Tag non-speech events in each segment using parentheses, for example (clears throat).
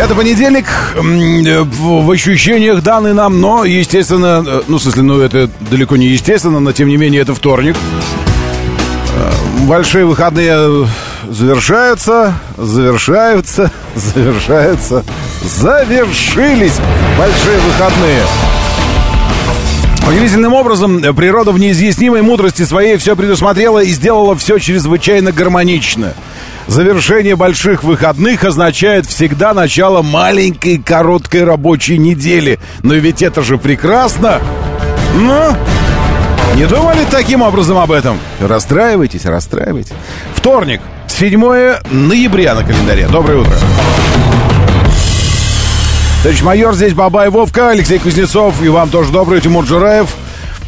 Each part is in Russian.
Это понедельник, э, в ощущениях данный нам, но, естественно, э, ну, в смысле, ну, это далеко не естественно, но, тем не менее, это вторник. Э, большие выходные завершаются, завершаются, (laughs) завершаются, завершились большие выходные. Удивительным образом природа в неизъяснимой мудрости своей все предусмотрела и сделала все чрезвычайно гармонично – Завершение больших выходных означает всегда начало маленькой короткой рабочей недели. Но ведь это же прекрасно! Ну, не думали таким образом об этом? Расстраивайтесь, расстраивайтесь. Вторник, 7 ноября на календаре. Доброе утро. Товарищ майор, здесь Бабай Вовка, Алексей Кузнецов. И вам тоже добрый, Тимур Джураев.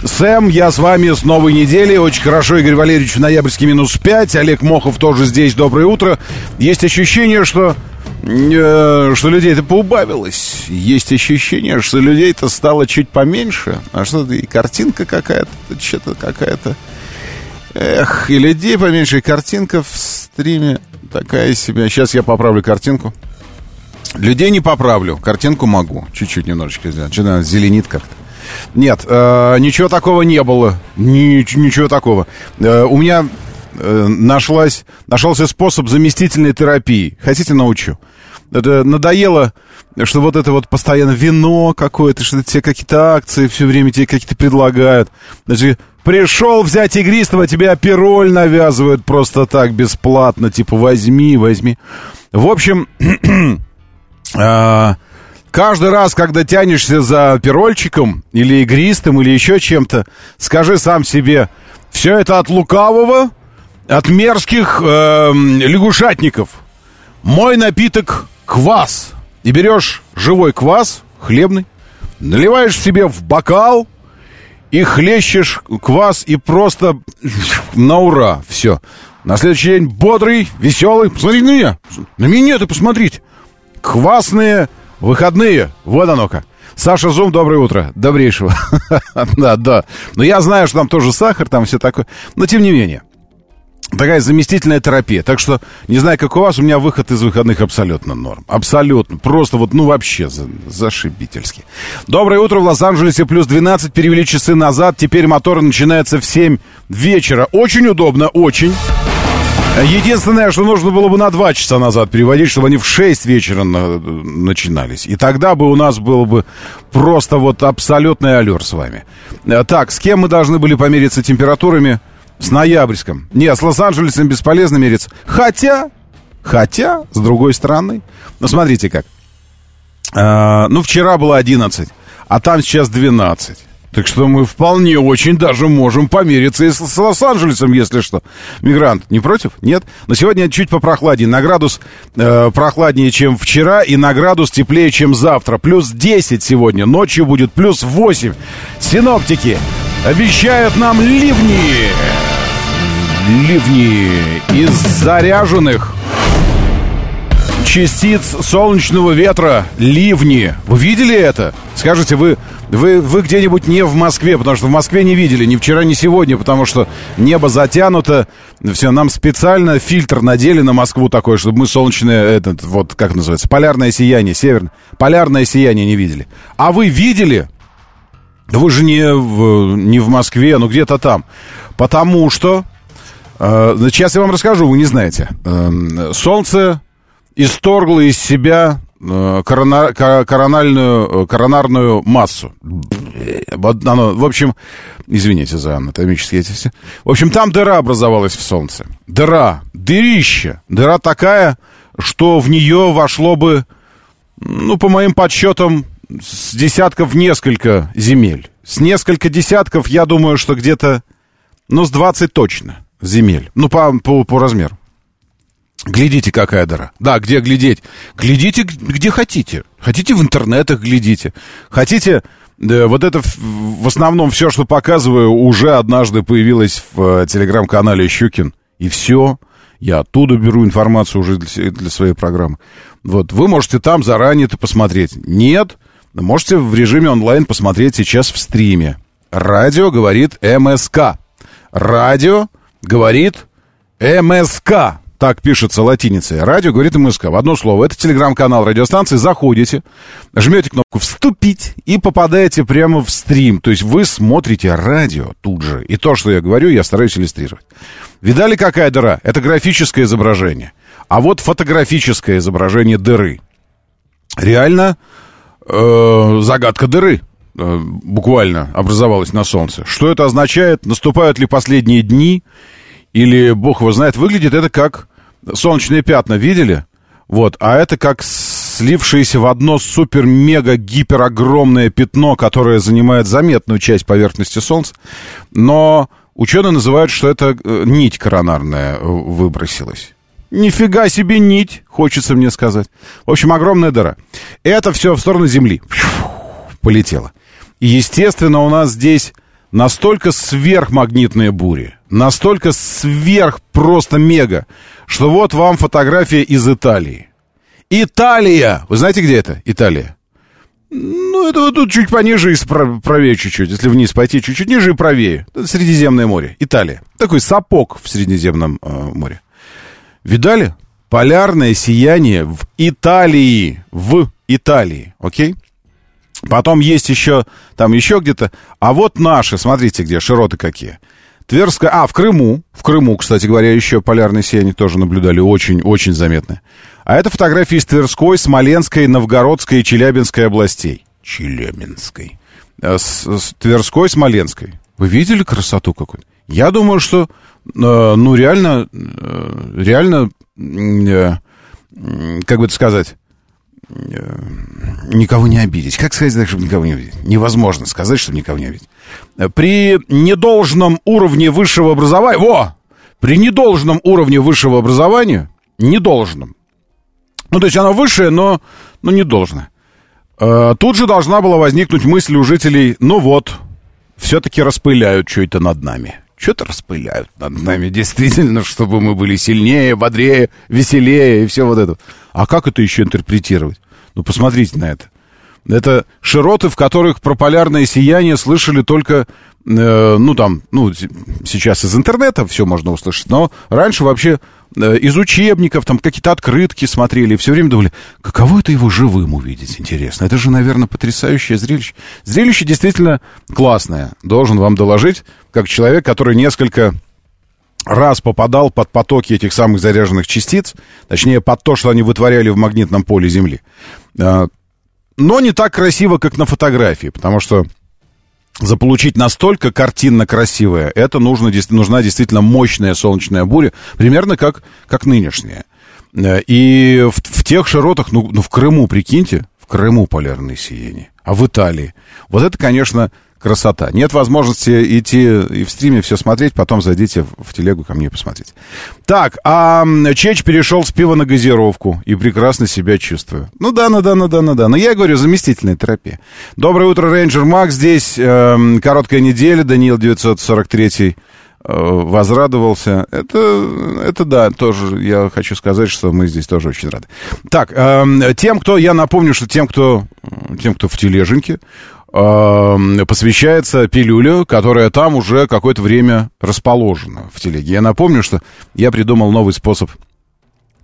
Сэм, я с вами с новой недели. Очень хорошо, Игорь Валерьевич, в ноябрьске минус 5. Олег Мохов тоже здесь. Доброе утро. Есть ощущение, что э, что людей-то поубавилось. Есть ощущение, что людей-то стало чуть поменьше. А что-то и картинка какая-то, что-то какая-то... Эх, и людей поменьше, и картинка в стриме такая себе. Сейчас я поправлю картинку. Людей не поправлю, картинку могу. Чуть-чуть немножечко сделать. Что-то зеленит как-то. Нет, э, ничего такого не было. Ни, ничего такого. Э, у меня э, нашлась, нашелся способ заместительной терапии. Хотите, научу? Это надоело, что вот это вот постоянно вино какое-то, что тебе какие-то акции все время тебе какие-то предлагают. Значит, пришел взять игристого, тебе апероль навязывают просто так, бесплатно. Типа, возьми, возьми. В общем, (clears throat) э, Каждый раз, когда тянешься за пирольчиком или игристым, или еще чем-то, скажи сам себе, все это от лукавого, от мерзких э, лягушатников. Мой напиток – квас. И берешь живой квас, хлебный, наливаешь себе в бокал и хлещешь квас и просто (laughs) на ура. Все. На следующий день бодрый, веселый. Посмотри на меня. На меня ты посмотрите. Квасные Выходные, вот оно-ка. Саша Зум, доброе утро. Добрейшего. (laughs) да, да. Но я знаю, что там тоже сахар, там все такое. Но тем не менее. Такая заместительная терапия. Так что, не знаю, как у вас, у меня выход из выходных абсолютно норм. Абсолютно. Просто вот, ну, вообще за, зашибительски. Доброе утро. В Лос-Анджелесе плюс 12. Перевели часы назад. Теперь мотор начинается в 7 вечера. Очень удобно, очень. Единственное, что нужно было бы на два часа назад переводить, чтобы они в 6 вечера на, начинались. И тогда бы у нас был бы просто вот абсолютный аллер с вами. Э, так, с кем мы должны были помериться температурами? С ноябрьском. Нет, с Лос-Анджелесом бесполезно мериться. Хотя, хотя, с другой стороны, ну, смотрите как. Э, ну, вчера было 11, а там сейчас 12. Так что мы вполне очень даже можем помериться и с, с Лос-Анджелесом, если что. Мигрант, не против? Нет? Но сегодня чуть попрохладнее. На градус э, прохладнее, чем вчера, и на градус теплее, чем завтра. Плюс 10 сегодня. Ночью будет плюс 8. Синоптики обещают нам ливни. Ливни из заряженных частиц солнечного ветра, ливни. Вы видели это? Скажите, вы вы, вы где-нибудь не в Москве, потому что в Москве не видели ни вчера, ни сегодня, потому что небо затянуто. Все, нам специально фильтр надели на Москву такой, чтобы мы солнечное, этот, вот, как называется, полярное сияние, северное, полярное сияние не видели. А вы видели? Вы же не в, не в Москве, но где-то там. Потому что, э, сейчас я вам расскажу, вы не знаете. Э, солнце исторгло из себя Э, корона, корональную, э, коронарную массу. Оно, в общем, извините за анатомические эти все. В общем, там дыра образовалась в Солнце. Дыра, дырище. Дыра такая, что в нее вошло бы, ну, по моим подсчетам, с десятков несколько земель. С несколько десятков, я думаю, что где-то, ну, с 20 точно земель. Ну, по, по, по размеру. Глядите, какая дыра. Да, где глядеть? Глядите, где хотите. Хотите в интернетах глядите. Хотите... Да, вот это в основном все, что показываю, уже однажды появилось в э, телеграм-канале Щукин. И все. Я оттуда беру информацию уже для, для своей программы. Вот, вы можете там заранее это посмотреть. Нет, можете в режиме онлайн посмотреть сейчас в стриме. Радио говорит МСК. Радио говорит МСК. Так пишется латиницей. Радио говорит МСК. В одно слово. Это телеграм-канал радиостанции. Заходите, жмете кнопку «Вступить» и попадаете прямо в стрим. То есть вы смотрите радио тут же. И то, что я говорю, я стараюсь иллюстрировать. Видали, какая дыра? Это графическое изображение. А вот фотографическое изображение дыры. Реально э, загадка дыры э, буквально образовалась на Солнце. Что это означает? Наступают ли последние дни? Или, бог его знает, выглядит это как солнечные пятна видели? Вот, а это как слившееся в одно супер-мега-гипер-огромное пятно, которое занимает заметную часть поверхности Солнца. Но ученые называют, что это э, нить коронарная выбросилась. Нифига себе нить, хочется мне сказать. В общем, огромная дыра. Это все в сторону Земли. Полетело. И, естественно, у нас здесь настолько сверхмагнитные бури, настолько сверх просто мега, что вот вам фотография из Италии. Италия! Вы знаете, где это? Италия. Ну, это вот тут чуть пониже и правее чуть-чуть. Если вниз пойти чуть-чуть ниже и правее. Это Средиземное море. Италия. Такой сапог в Средиземном э, море. Видали? Полярное сияние в Италии. В Италии. Окей? Потом есть еще, там еще где-то. А вот наши, смотрите, где широты какие. Тверская, а, в Крыму, в Крыму, кстати говоря, еще полярные сияния тоже наблюдали, очень-очень заметно. А это фотографии из Тверской, Смоленской, Новгородской и Челябинской областей. Челябинской. А с, с Тверской, Смоленской. Вы видели красоту какую? Я думаю, что, э, ну, реально, э, реально, э, как бы это сказать, никого не обидеть. Как сказать так, чтобы никого не обидеть? Невозможно сказать, чтобы никого не обидеть. При недолжном уровне высшего образования... Во! При недолжном уровне высшего образования... Недолжном. Ну, то есть оно высшее, но, но не. Э, тут же должна была возникнуть мысль у жителей, ну вот, все-таки распыляют что-то над нами. Что-то распыляют над нами, действительно, чтобы мы были сильнее, бодрее, веселее и все вот это. А как это еще интерпретировать? Ну, посмотрите на это. Это широты, в которых про полярное сияние слышали только, э, ну, там, ну, сейчас из интернета все можно услышать, но раньше вообще э, из учебников, там, какие-то открытки смотрели, и все время думали, каково это его живым увидеть, интересно. Это же, наверное, потрясающее зрелище. Зрелище действительно классное, должен вам доложить, как человек, который несколько раз попадал под потоки этих самых заряженных частиц, точнее, под то, что они вытворяли в магнитном поле Земли. А, но не так красиво, как на фотографии, потому что заполучить настолько картинно красивое, это нужно, нужна действительно мощная солнечная буря, примерно как, как нынешняя. Э, и в, в тех широтах, ну, ну, в Крыму, прикиньте, в Крыму полярное сияние, а в Италии. Вот это, конечно, красота. Нет возможности идти и в стриме все смотреть, потом зайдите в, телегу ко мне посмотреть. Так, а Чеч перешел с пива на газировку и прекрасно себя чувствую. Ну да, ну да, ну да, ну да. Но я говорю, заместительная терапия. Доброе утро, Рейнджер Макс здесь. Э, короткая неделя, Даниил 943 э, возрадовался. Это, это да, тоже я хочу сказать, что мы здесь тоже очень рады. Так, э, тем, кто, я напомню, что тем, кто, тем, кто в тележеньке, посвящается пилюлю, которая там уже какое-то время расположена в телеге. Я напомню, что я придумал новый способ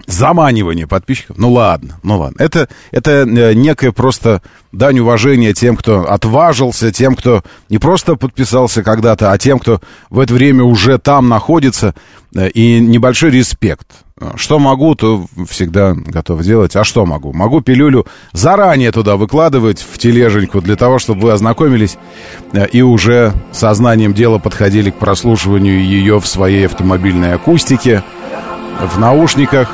заманивания подписчиков. Ну ладно, ну ладно. Это, это э, некая просто дань уважения тем, кто отважился, тем, кто не просто подписался когда-то, а тем, кто в это время уже там находится. Э, и небольшой респект. Что могу, то всегда готов делать. А что могу? Могу пилюлю заранее туда выкладывать в тележеньку для того, чтобы вы ознакомились э, и уже сознанием дела подходили к прослушиванию ее в своей автомобильной акустике, в наушниках,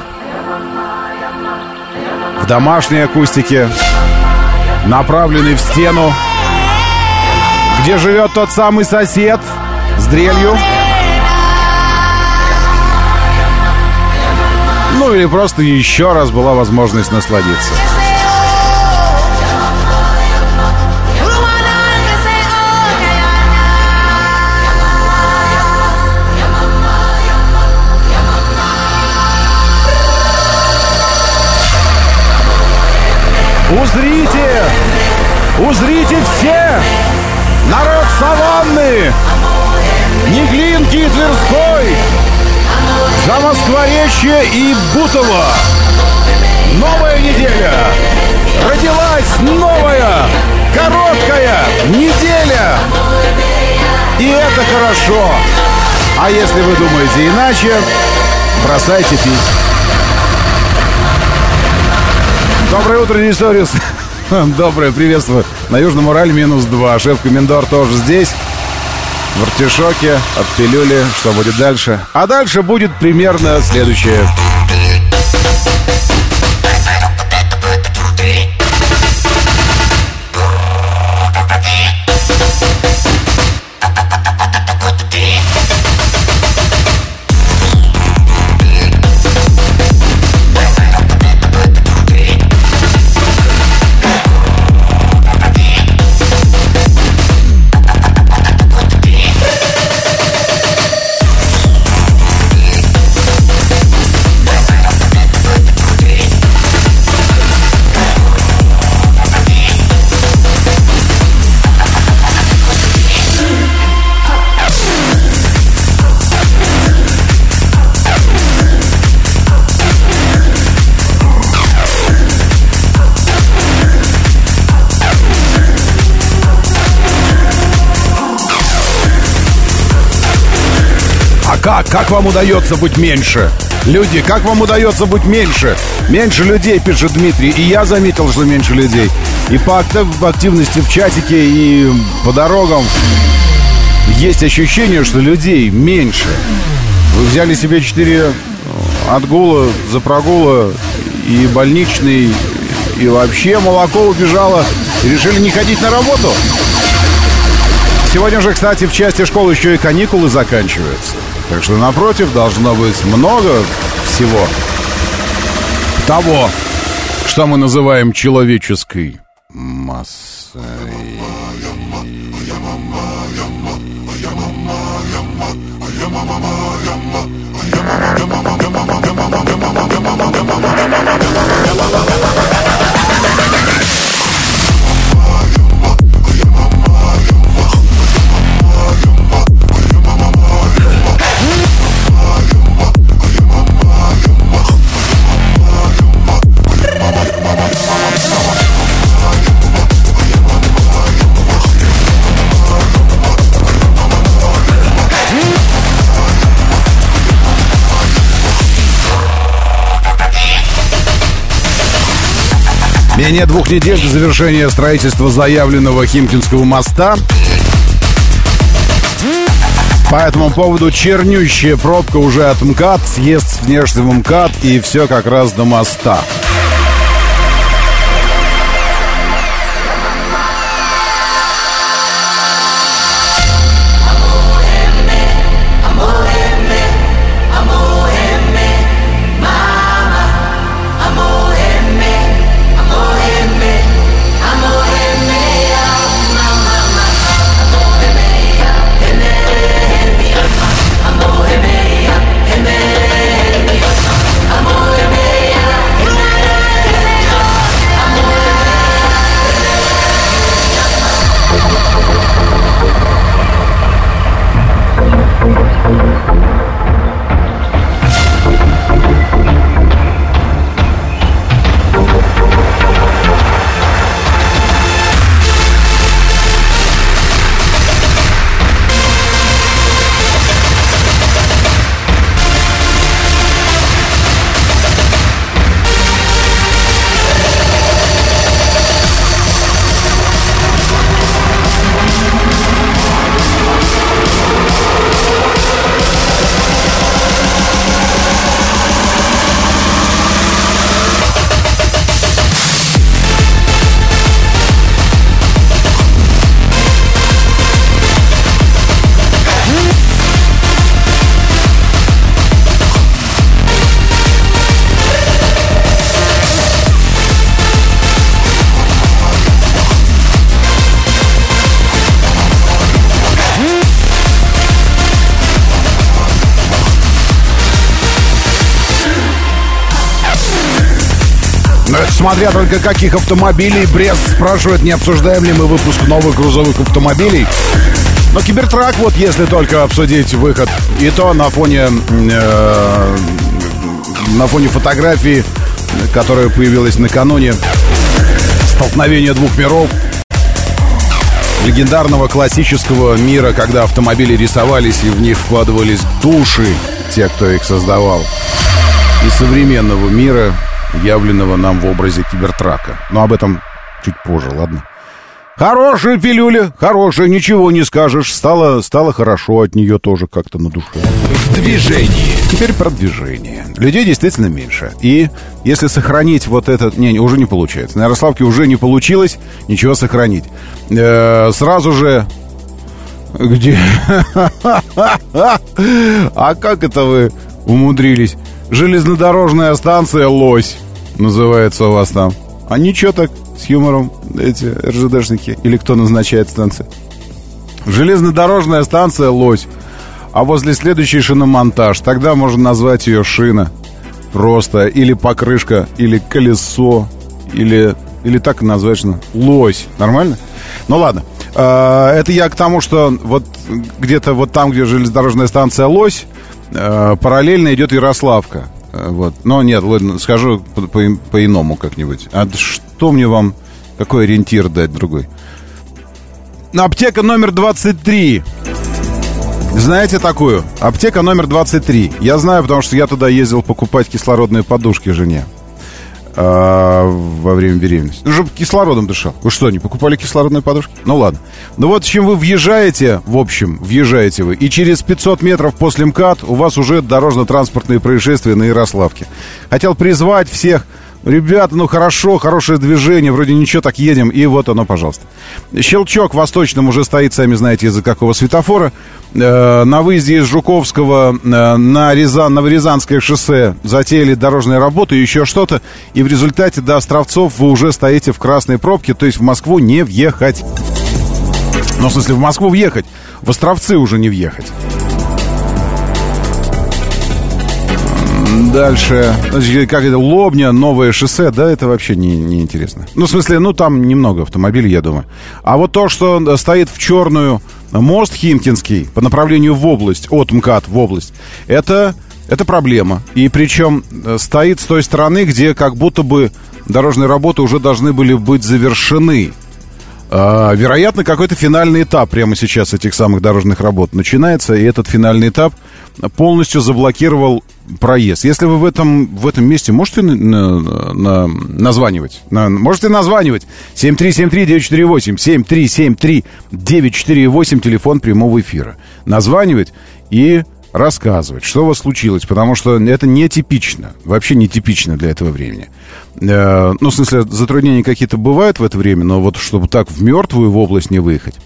в домашней акустике, направленный в стену, где живет тот самый сосед с дрелью. Ну или просто еще раз была возможность насладиться. Узрите! Узрите все! Народ саванны! Неглинки и Тверской! За Москворечье и Бутово! Новая неделя! Родилась новая, короткая неделя! И это хорошо! А если вы думаете иначе, бросайте пить. Доброе утро, Дисорис. (laughs) Доброе, приветствую. На Южном Урале минус два. Шеф-комендор тоже здесь. В артишоке, от пилюли. Что будет дальше? А дальше будет примерно следующее. А как? Как вам удается быть меньше? Люди, как вам удается быть меньше? Меньше людей, пишет Дмитрий. И я заметил, что меньше людей. И по актив- активности в чатике, и по дорогам есть ощущение, что людей меньше. Вы взяли себе 4 отгула за прогула и больничный, и вообще молоко убежало, и решили не ходить на работу. Сегодня же, кстати, в части школы еще и каникулы заканчиваются. Так что напротив должно быть много всего того, что мы называем человеческой массой. Менее двух недель до завершения строительства заявленного Химкинского моста. По этому поводу чернющая пробка уже от МКАД, съезд с внешнего МКАД и все как раз до моста. Смотря только каких автомобилей. Брест спрашивает, не обсуждаем ли мы выпуск новых грузовых автомобилей. Но Кибертрак, вот если только обсудить выход, и то на фоне э, на фоне фотографии, которая появилась накануне столкновения двух миров, легендарного классического мира, когда автомобили рисовались и в них вкладывались души тех, кто их создавал, и современного мира, явленного нам в образе кибертрака. Но об этом чуть позже, ладно? Хорошая пилюля, хорошая, ничего не скажешь. Стало, стало хорошо от нее тоже как-то на душе. В движении. Теперь про движение. Людей действительно меньше. И если сохранить вот этот... Не, уже не получается. На Ярославке уже не получилось ничего сохранить. Э, сразу же... Где? (laughs) А как это вы умудрились? Железнодорожная станция «Лось» называется у вас там. А ничего так с юмором эти РЖДшники или кто назначает станции. Железнодорожная станция «Лось». А возле следующей шиномонтаж. Тогда можно назвать ее шина. Просто. Или покрышка, или колесо, или, или так и назвать Лось. Нормально? Ну ладно. А, это я к тому, что вот где-то вот там, где железнодорожная станция «Лось», параллельно идет Ярославка. А, вот. Но нет, ладно, скажу по- по-иному как-нибудь. А что мне вам, какой ориентир дать другой? Аптека номер 23. Знаете такую? Аптека номер 23. Я знаю, потому что я туда ездил покупать кислородные подушки жене а, во время беременности. Ну, чтобы кислородом дышал. Вы что, не покупали кислородные подушки? Ну ладно. Ну вот, чем вы въезжаете, в общем, въезжаете вы, и через 500 метров после МКАД у вас уже дорожно-транспортные происшествия на Ярославке. Хотел призвать всех Ребята, ну хорошо, хорошее движение, вроде ничего, так едем, и вот оно, пожалуйста. Щелчок восточным уже стоит, сами знаете, из-за какого светофора. Э, на выезде из Жуковского э, на Рязан, Новорязанское шоссе затеяли дорожные работы, еще что-то, и в результате до Островцов вы уже стоите в красной пробке, то есть в Москву не въехать. Ну, в смысле, в Москву въехать, в Островцы уже не въехать. Дальше, значит, как это, Лобня, новое шоссе, да, это вообще не, не. Ну, в смысле, ну, там немного автомобилей, я думаю. А вот то, что стоит в черную мост Химкинский по направлению в область, от МКАД в область, это, это проблема. И причем э, стоит с той стороны, где как будто бы дорожные работы уже должны были быть завершены. А, вероятно, какой-то финальный этап прямо сейчас этих самых дорожных работ начинается, и этот финальный этап полностью заблокировал проезд. Если вы в этом, в этом месте можете на, на, на, названивать, на, можете названивать 7373948, 7373948, телефон прямого эфира. Названивать и рассказывать, что у вас случилось, потому что это нетипично, вообще нетипично для этого времени. Э, ну, в смысле, затруднения какие-то бывают в это время, но вот чтобы так в мертвую в область не выехать,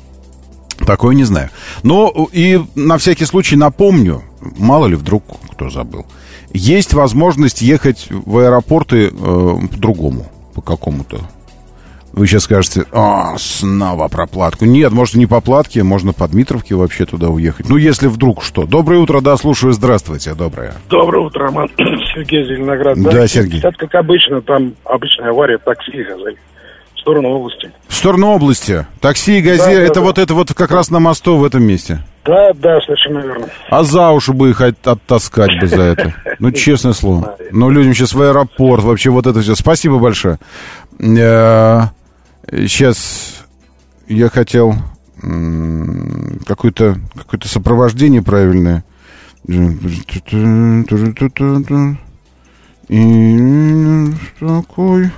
такое не знаю. Но и на всякий случай напомню, мало ли вдруг кто забыл, есть возможность ехать в аэропорты э, по-другому, по какому-то вы сейчас скажете, а, снова про платку. Нет, может, не по платке, можно по Дмитровке вообще туда уехать. Ну, если вдруг что. Доброе утро, да, слушаю, здравствуйте, доброе. Доброе утро, Роман. (coughs) Сергей Зеленоград. Да, Сергей. Сейчас, как обычно, там обычная авария такси сторону области. В сторону области. Такси и газель, Да, да, это да. вот это вот как раз на мосту в этом месте. Да, да, совершенно верно. А за уши бы их от- оттаскать бы за это. Ну, честное слово. Ну, людям сейчас в аэропорт, вообще вот это все. Спасибо большое. Сейчас я хотел какое-то какое сопровождение правильное. И такой...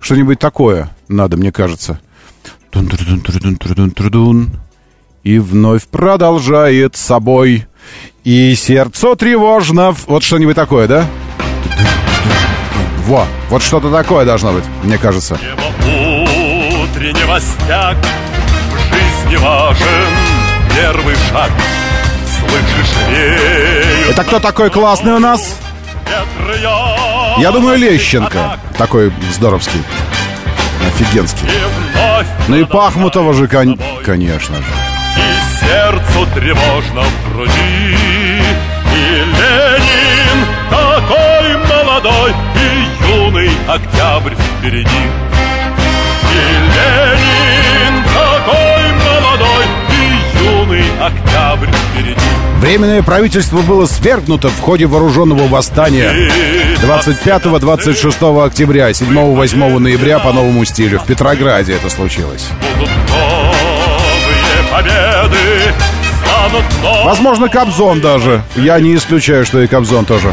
Что-нибудь такое надо, мне кажется. И вновь продолжает собой. И сердцу тревожно. Вот что-нибудь такое, да? Во, вот что-то такое должно быть, мне кажется. Небо утреннего стяг В жизни важен первый шаг Слышишь, Это кто такой классный у нас? Я думаю, Лещенко. атак. Такой здоровский. Офигенский. Ну и Пахмутова же, кон- конечно же. И сердцу тревожно в груди И Ленин такой молодой И юный октябрь впереди. И Ленин такой молодой, октябрь впереди. Временное правительство было свергнуто в ходе вооруженного восстания 25-26 октября, 7-8 ноября по новому стилю. В Петрограде это случилось. Будут новые победы, станут новые Возможно, Кобзон даже. Я не исключаю, что и Кобзон тоже.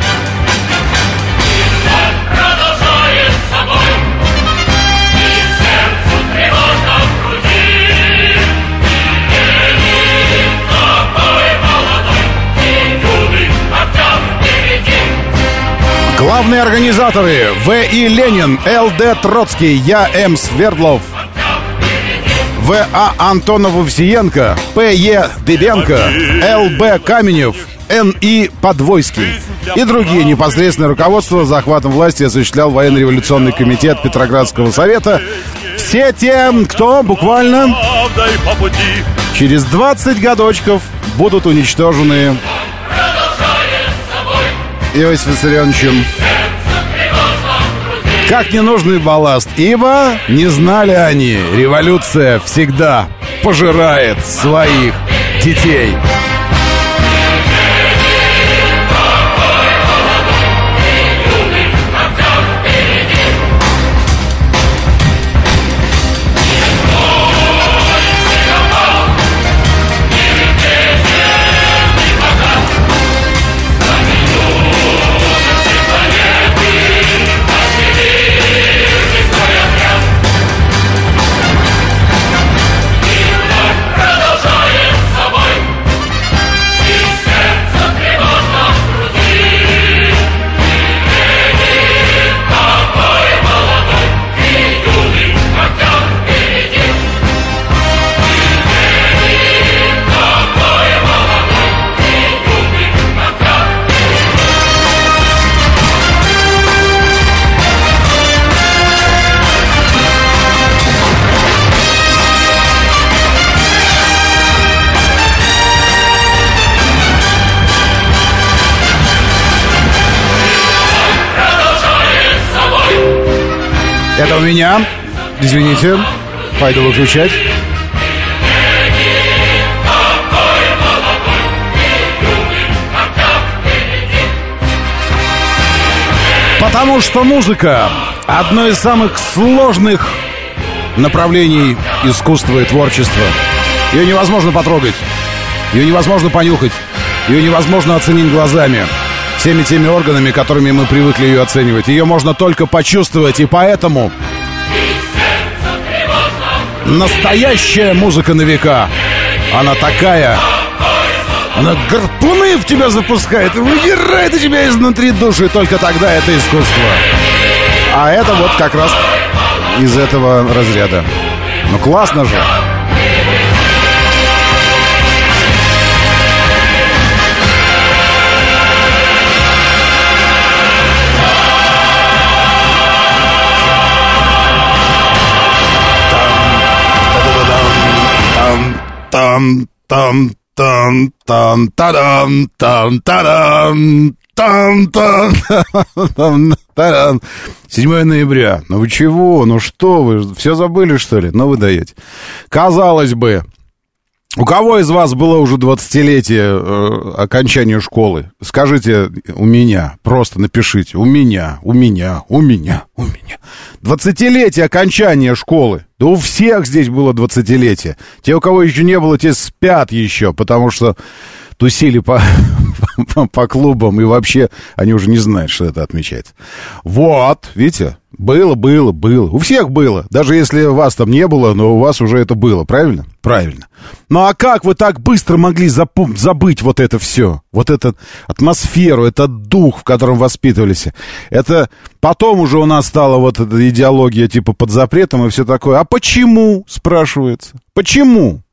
Главные организаторы В. И. Ленин, Л. Д. Троцкий, Я. М. Свердлов, В. А. Антонов Овсиенко, П. Е. Дыбенко, Л. Б. Каменев, Н. И. Подвойский и другие непосредственное руководство захватом власти осуществлял военно-революционный комитет Петроградского совета. Все те, кто буквально через 20 годочков будут уничтожены Иосифом Виссарионовичем как ненужный балласт, ибо не знали они, революция всегда пожирает своих детей. Меня. Извините, пойду выключать. Потому что музыка одно из самых сложных направлений искусства и творчества. Ее невозможно потрогать, ее невозможно понюхать, ее невозможно оценить глазами. Всеми теми органами, которыми мы привыкли ее оценивать. Ее можно только почувствовать, и поэтому настоящая музыка на века. Она такая. Она гарпуны в тебя запускает и выдирает у тебя изнутри души. Только тогда это искусство. А это вот как раз из этого разряда. Ну классно же. Там, там, там, там, тадам, там, тадам, там, там, там, тадам. 7 ноября. Ну вы чего? Ну что вы? Все забыли, что ли? Ну вы даете. Казалось бы, у кого из вас было уже 20-летие э, окончания школы? Скажите у меня, просто напишите. У меня, у меня, у меня, у меня. 20-летие окончания школы. Да у всех здесь было 20-летие. Те, у кого еще не было, те спят еще, потому что тусили по, (laughs) по, по клубам, и вообще они уже не знают, что это отмечается. Вот, видите, было, было, было. У всех было. Даже если вас там не было, но у вас уже это было, правильно? Правильно. Ну а как вы так быстро могли запом- забыть вот это все? Вот эту атмосферу, этот дух, в котором воспитывались. Это потом уже у нас стала вот эта идеология типа под запретом и все такое. А почему, спрашивается? Почему?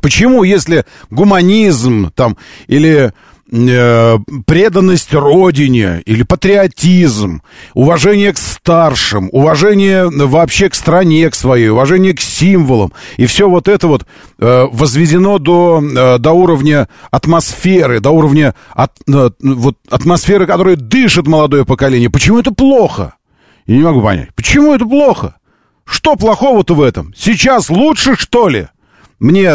Почему, если гуманизм там или э, преданность родине или патриотизм, уважение к старшим, уважение вообще к стране, к своей, уважение к символам, и все вот это вот э, возведено до, э, до уровня атмосферы, до уровня от, вот, атмосферы, которой дышит молодое поколение. Почему это плохо? Я не могу понять, почему это плохо? Что плохого-то в этом? Сейчас лучше, что ли? Мне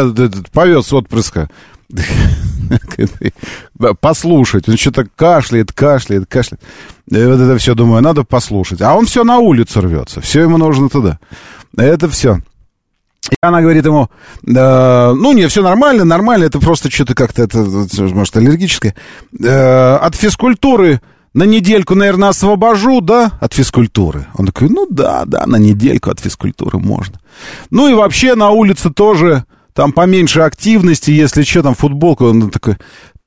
повез отпрыска (laughs) (laughs) послушать. Он что-то кашляет, кашляет, кашляет. И вот это все, думаю, надо послушать. А он все на улицу рвется. Все ему нужно туда. Это все. И она говорит ему, э, ну, не, все нормально, нормально, это просто что-то как-то, это, может, аллергическое. Э, от физкультуры на недельку, наверное, освобожу, да, от физкультуры. Он такой, ну, да, да, на недельку от физкультуры можно. Ну, и вообще на улице тоже, там поменьше активности, если что, там футболку, он такой,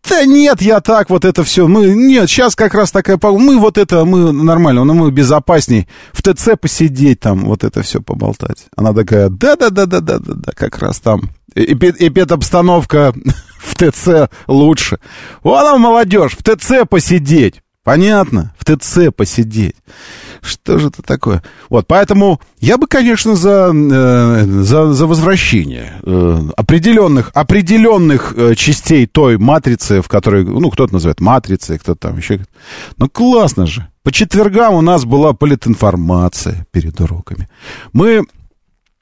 да нет, я так, вот это все. Мы, нет, сейчас как раз такая... Мы вот это, мы нормально, но мы безопасней. В ТЦ посидеть там, вот это все поболтать. Она такая, да-да-да-да-да-да, как раз там. Эпид-обстановка (laughs) в ТЦ лучше. Вон она, молодежь, в ТЦ посидеть. Понятно? В ТЦ посидеть. Что же это такое? Вот, поэтому я бы, конечно, за, э, за, за возвращение э, определенных, определенных э, частей той матрицы, в которой, ну, кто-то называет матрицей, кто-то там еще. Ну, классно же. По четвергам у нас была политинформация перед уроками. Мы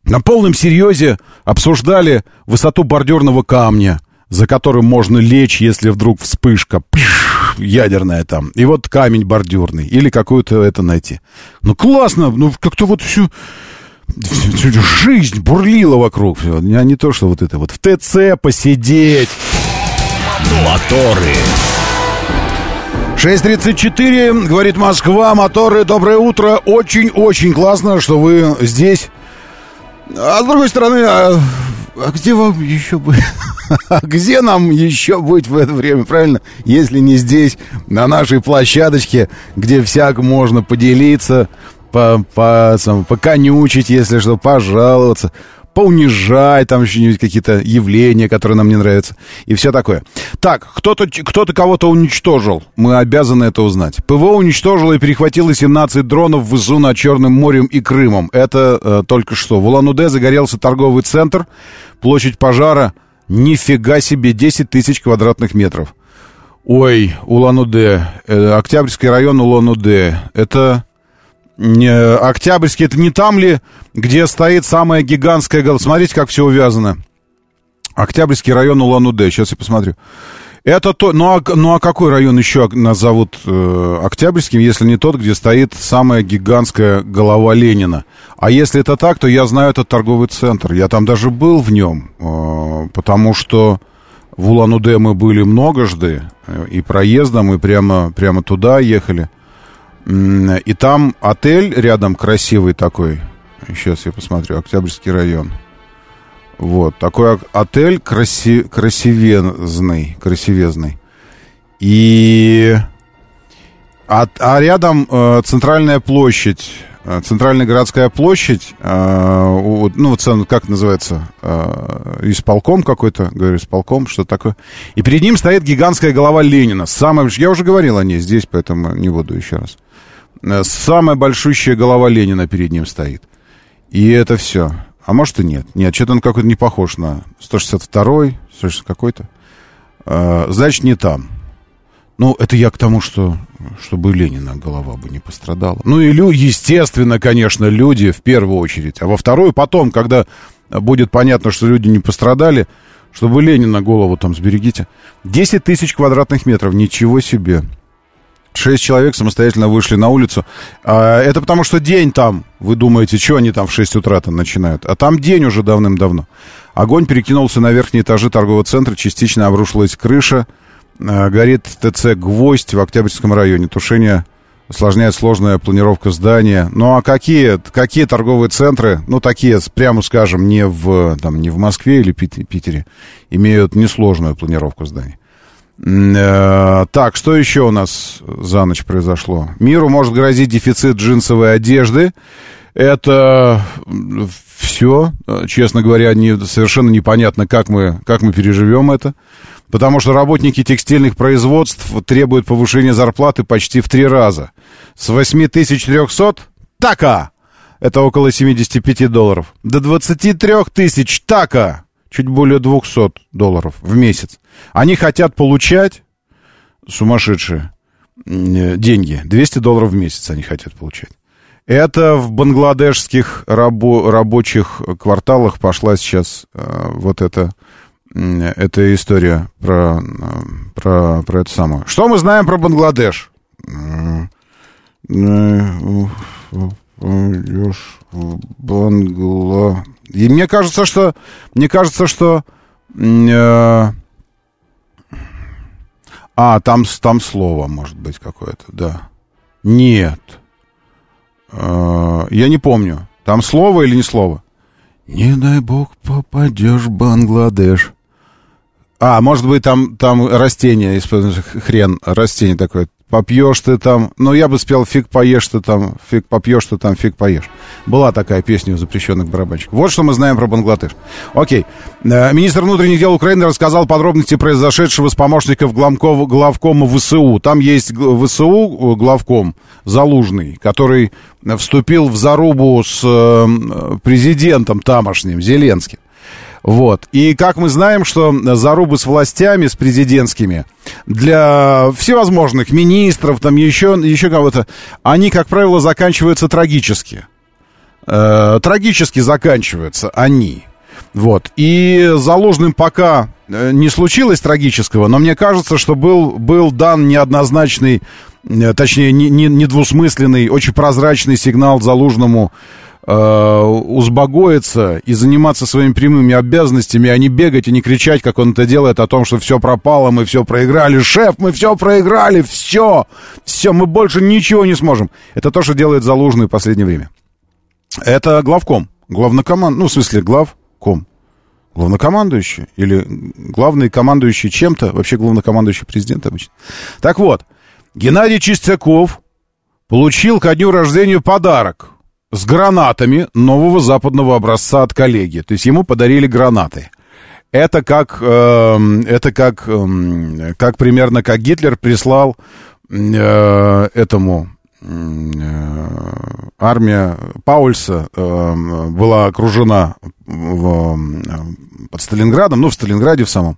на полном серьезе обсуждали высоту бордюрного камня, за которым можно лечь, если вдруг вспышка. Пш, ядерная там, и вот камень бордюрный, или какую-то это найти. Ну, классно, ну, как-то вот всю, жизнь бурлила вокруг. А не то, что вот это вот в ТЦ посидеть. Моторы. 6.34, говорит Москва, моторы, доброе утро. Очень-очень классно, что вы здесь. А с другой стороны, а, где вам еще быть? (laughs) А где нам еще быть в это время, правильно? Если не здесь, на нашей площадочке, где всяк можно поделиться, по, по, сам, поконючить, если что, пожаловаться, поунижать, там еще какие-то явления, которые нам не нравятся, и все такое. Так, кто-то кто кого-то уничтожил, мы обязаны это узнать. ПВО уничтожило и перехватило 17 дронов в ВСУ над Черным морем и Крымом. Это э, только что. В Улан-Удэ загорелся торговый центр, площадь пожара — Нифига себе, 10 тысяч квадратных метров. Ой, Улан-Удэ, э, Октябрьский район Улан-Удэ. Это Октябрьский, это не там ли, где стоит самая гигантская... Смотрите, как все увязано. Октябрьский район Улан-Удэ. Сейчас я посмотрю. Это то, ну а, ну а какой район еще нас зовут э, Октябрьским, если не тот, где стоит самая гигантская голова Ленина? А если это так, то я знаю этот торговый центр. Я там даже был в нем, э, потому что в Улан-Удэ мы были многожды, э, и проездом, мы прямо, прямо туда ехали. И там отель рядом красивый такой. Сейчас я посмотрю, Октябрьский район. Вот, такой отель краси, красивезный, красивезный. И... А, а рядом э, центральная площадь, э, центральная городская площадь, э, ну, как называется, э, исполком какой-то, говорю, исполком, что такое. И перед ним стоит гигантская голова Ленина. Самая, я уже говорил о ней здесь, поэтому не буду еще раз. Э, самая большущая голова Ленина перед ним стоит. И это все. А может и нет. Нет, что-то он какой-то не похож на 162-й, 160 какой-то. А, значит, не там. Ну, это я к тому, что чтобы Ленина голова бы не пострадала. Ну и, лю, естественно, конечно, люди в первую очередь. А во вторую потом, когда будет понятно, что люди не пострадали, чтобы Ленина голову там сберегите. 10 тысяч квадратных метров, ничего себе. Шесть человек самостоятельно вышли на улицу. А, это потому что день там. Вы думаете, что они там в 6 утра-то начинают? А там день уже давным-давно. Огонь перекинулся на верхние этажи торгового центра, частично обрушилась крыша. А, горит ТЦ «Гвоздь» в Октябрьском районе. Тушение осложняет сложная планировка здания. Ну а какие, какие торговые центры, ну такие, прямо скажем, не в, там, не в Москве или Питере, имеют несложную планировку зданий? Э, так, что еще у нас за ночь произошло? Миру может грозить дефицит джинсовой одежды. Это все, честно говоря, не, совершенно непонятно, как мы, как мы переживем это. Потому что работники текстильных производств требуют повышения зарплаты почти в три раза. С 8300 така, это около 75 долларов, до 23 тысяч така, чуть более 200 долларов в месяц. Они хотят получать сумасшедшие деньги. 200 долларов в месяц они хотят получать. Это в бангладешских рабо- рабочих кварталах пошла сейчас э, вот эта, м, эта история про, э, про, про это самое. Что мы знаем про Бангладеш? Э, Бангла... И мне кажется, что... Мне кажется, что... э, а, там, там слово может быть какое-то, да. Нет. Э, Я не помню. Там слово или не слово? Не дай бог попадешь в Бангладеш. А, может быть, там, там растение, хрен, растение такое. Попьешь ты там, ну, я бы спел, фиг поешь ты там, фиг попьешь ты там, фиг поешь. Была такая песня у запрещенных барабанщиков. Вот что мы знаем про Бангладеш. Окей. Э, Министр внутренних дел Украины рассказал подробности произошедшего с помощников главкова, главкома ВСУ. Там есть ВСУ, э, главком, Залужный, который вступил в зарубу с э, президентом тамошним, Зеленским. Вот. И как мы знаем, что зарубы с властями, с президентскими, для всевозможных министров, там еще, еще кого-то, они, как правило, заканчиваются трагически. Э, трагически заканчиваются они. Вот. И заложным пока э, не случилось трагического, но мне кажется, что был, был дан неоднозначный, э, точнее, не- не- недвусмысленный, очень прозрачный сигнал Залужному узбогоиться и заниматься своими прямыми обязанностями, а не бегать и не кричать, как он это делает, о том, что все пропало, мы все проиграли. Шеф, мы все проиграли, все, все, мы больше ничего не сможем. Это то, что делает Залужный в последнее время. Это главком, главнокоманд, ну, в смысле, главком. Главнокомандующий или главный командующий чем-то, вообще главнокомандующий президент обычно. Так вот, Геннадий Чистяков получил ко дню рождения подарок с гранатами нового западного образца от коллеги. То есть ему подарили гранаты. Это как, эм, это как, эм, как примерно как Гитлер прислал э, этому э, армия Паульса э, была окружена в, э, под Сталинградом, ну, в Сталинграде в самом.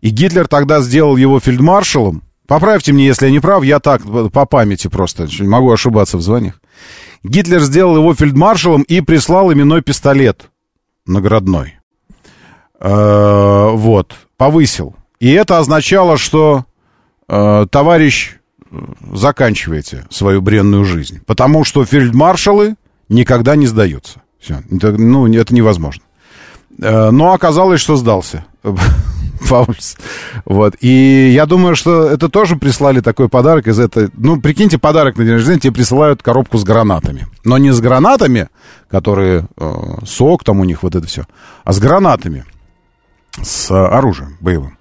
И Гитлер тогда сделал его фельдмаршалом. Поправьте мне, если я не прав, я так, по памяти просто, могу ошибаться в званиях. Гитлер сделал его фельдмаршалом и прислал именной пистолет наградной. Э, вот, повысил. И это означало, что э, товарищ э, заканчиваете свою бренную жизнь. Потому что фельдмаршалы никогда не сдаются. Все, ну, это невозможно. Э, но оказалось, что сдался. (laughs) Паульс. Вот. И я думаю, что это тоже прислали такой подарок из этой... Ну, прикиньте, подарок на день рождения тебе присылают коробку с гранатами. Но не с гранатами, которые... э, сок там у них, вот это все. А с гранатами. С э, оружием боевым.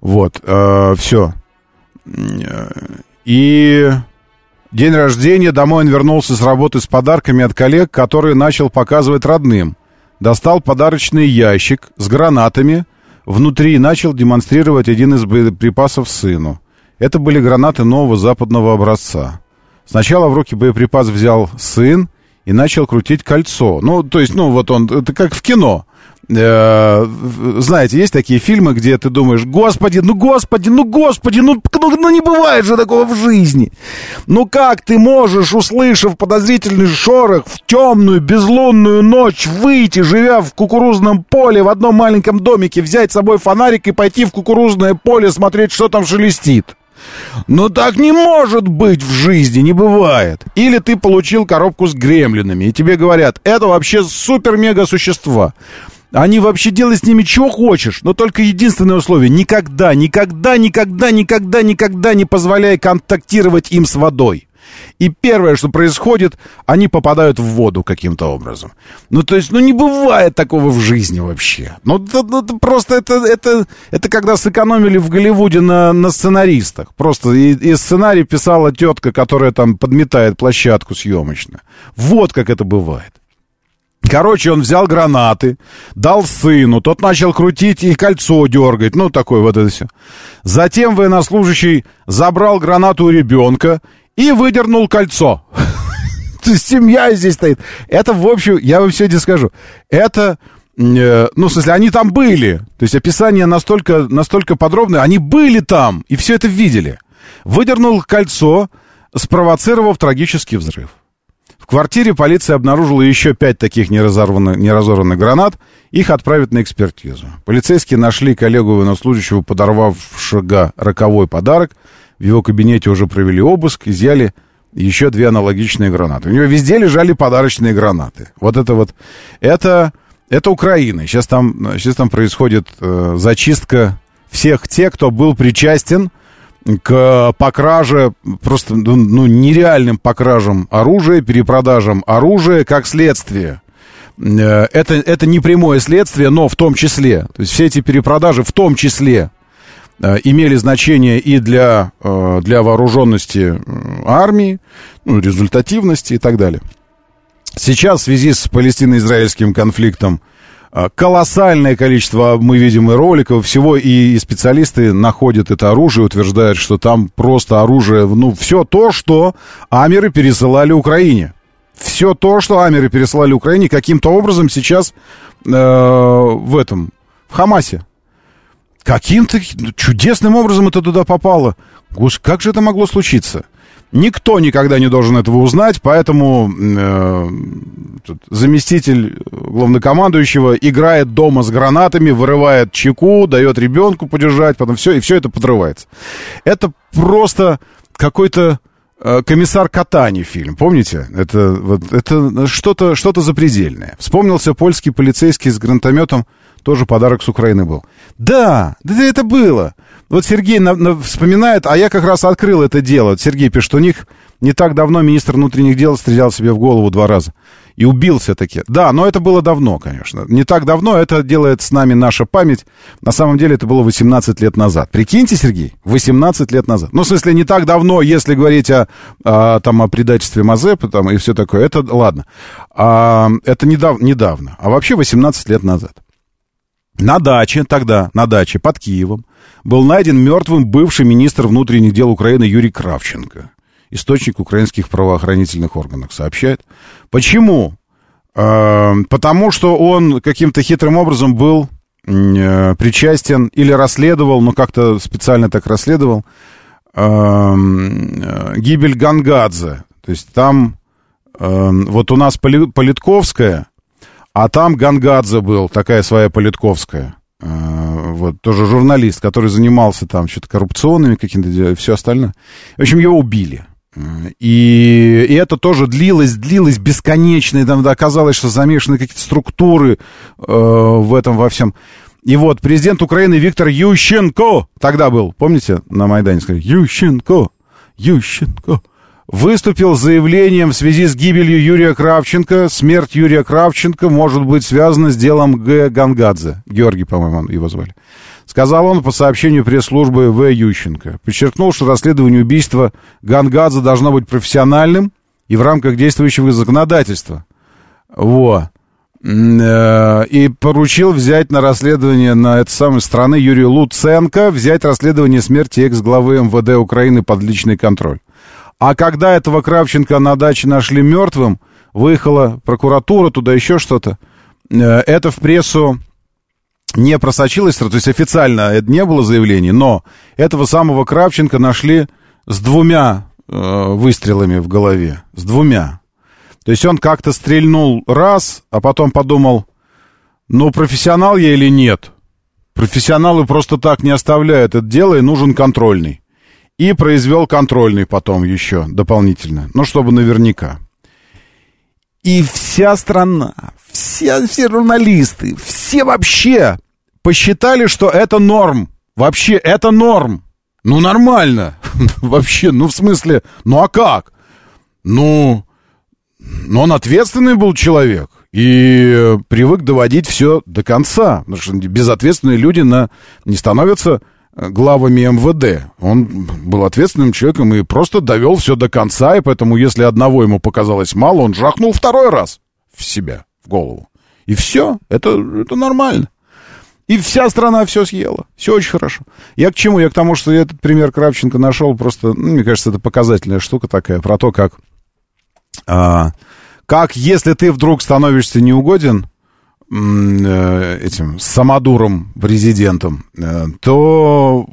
Вот. все. И... День рождения, домой он вернулся с работы с подарками от коллег, которые начал показывать родным. Достал подарочный ящик с гранатами, внутри начал демонстрировать один из боеприпасов сыну. Это были гранаты нового западного образца. Сначала в руки боеприпас взял сын и начал крутить кольцо. Ну, то есть, ну, вот он, это как в кино. Э, знаете, есть такие фильмы, где ты думаешь, господи, ну господи, ну господи, ну, ну, ну не бывает же такого в жизни. Ну как ты можешь, услышав подозрительный шорох в темную безлунную ночь, выйти, живя в кукурузном поле в одном маленьком домике, взять с собой фонарик и пойти в кукурузное поле смотреть, что там шелестит? Ну так не может быть в жизни, не бывает. Или ты получил коробку с гремлинами, и тебе говорят, это вообще супер-мега-существа. Они вообще делай с ними чего хочешь, но только единственное условие. Никогда, никогда, никогда, никогда, никогда не позволяй контактировать им с водой. И первое, что происходит, они попадают в воду каким-то образом. Ну, то есть, ну, не бывает такого в жизни вообще. Ну, это, ну, это просто это, это, это когда сэкономили в Голливуде на, на сценаристах. Просто и, и сценарий писала тетка, которая там подметает площадку съемочную. Вот как это бывает. Короче, он взял гранаты, дал сыну, тот начал крутить и кольцо дергать, ну, такое вот это все. Затем военнослужащий забрал гранату у ребенка и выдернул кольцо. (laughs) Семья здесь стоит. Это, в общем, я вам сегодня скажу, это, э, ну, в смысле, они там были. То есть описание настолько, настолько подробное, они были там и все это видели. Выдернул кольцо, спровоцировав трагический взрыв. Квартире полиция обнаружила еще пять таких неразорванных, неразорванных гранат. Их отправят на экспертизу. Полицейские нашли коллегу военнослужащего, подорвавшего роковой подарок. В его кабинете уже провели обыск, изъяли еще две аналогичные гранаты. У него везде лежали подарочные гранаты. Вот это вот, это, это Украина. Сейчас там, сейчас там происходит э, зачистка всех тех, кто был причастен к покраже, просто ну, ну, нереальным покражам оружия, перепродажам оружия как следствие. Э, это, это не прямое следствие, но в том числе. То есть все эти перепродажи в том числе э, имели значение и для, э, для вооруженности армии, ну, результативности и так далее. Сейчас в связи с палестино-израильским конфликтом колоссальное количество, мы видим и роликов, всего, и, и специалисты находят это оружие, утверждают, что там просто оружие, ну, все то, что Амеры пересылали Украине. Все то, что Амеры пересылали Украине, каким-то образом сейчас э, в этом, в Хамасе. Каким-то чудесным образом это туда попало. Гусь, как же это могло случиться? Никто никогда не должен этого узнать, поэтому э, заместитель главнокомандующего играет дома с гранатами, вырывает чеку, дает ребенку подержать, потом все, и все это подрывается. Это просто какой-то э, комиссар Катани фильм, помните? Это, вот, это что-то что запредельное. Вспомнился польский полицейский с гранатометом, тоже подарок с Украины был. Да, да это было. Вот Сергей на, на, вспоминает, а я как раз открыл это дело. Сергей пишет, у них не так давно министр внутренних дел стрелял себе в голову два раза. И убился таки. Да, но это было давно, конечно. Не так давно, это делает с нами наша память. На самом деле это было 18 лет назад. Прикиньте, Сергей, 18 лет назад. Ну, в смысле, не так давно, если говорить о, о, там, о предательстве Мазепы там, и все такое. Это ладно. А, это недав, недавно. А вообще 18 лет назад. На даче тогда, на даче под Киевом, был найден мертвым бывший министр внутренних дел Украины Юрий Кравченко. Источник украинских правоохранительных органов сообщает. Почему? Э, потому что он каким-то хитрым образом был э, причастен или расследовал, но как-то специально так расследовал, э, э гибель Гангадзе. То есть там э, вот у нас Политковская, а там Гангадзе был, такая своя Политковская. Э, вот, тоже журналист, который занимался там что-то коррупционными какими-то все остальное. В общем, его убили. Э, и, и это тоже длилось, длилось бесконечно, и там оказалось, что замешаны какие-то структуры э, в этом во всем. И вот президент Украины Виктор Ющенко тогда был, помните, на Майдане сказали, Ющенко, Ющенко выступил с заявлением в связи с гибелью Юрия Кравченко. Смерть Юрия Кравченко может быть связана с делом Г. Гангадзе. Георгий, по-моему, его звали. Сказал он по сообщению пресс-службы В. Ющенко. Подчеркнул, что расследование убийства Гангадзе должно быть профессиональным и в рамках действующего законодательства. Во. Э, и поручил взять на расследование на этой самой страны Юрию Луценко, взять расследование смерти экс-главы МВД Украины под личный контроль. А когда этого Кравченко на даче нашли мертвым, выехала прокуратура, туда еще что-то, э, это в прессу не просочилось, то есть официально это не было заявлений, но этого самого Кравченко нашли с двумя э, выстрелами в голове, с двумя. То есть он как-то стрельнул раз, а потом подумал, ну, профессионал я или нет? Профессионалы просто так не оставляют это дело, и нужен контрольный. И произвел контрольный потом еще дополнительно. Ну, чтобы наверняка. И вся страна, все, все журналисты, все вообще посчитали, что это норм. Вообще, это норм. Ну, нормально. (laughs) Вообще, ну, в смысле, ну, а как? Ну, ну, он ответственный был человек и привык доводить все до конца. Потому что безответственные люди на, не становятся главами МВД. Он был ответственным человеком и просто довел все до конца, и поэтому, если одного ему показалось мало, он жахнул второй раз в себя, в голову. И все, это, это нормально. И вся страна все съела. Все очень хорошо. Я к чему? Я к тому, что я этот пример Кравченко нашел. Просто, ну, мне кажется, это показательная штука такая про то, как, а, как если ты вдруг становишься неугоден, Э, этим самодуром президентом, э, то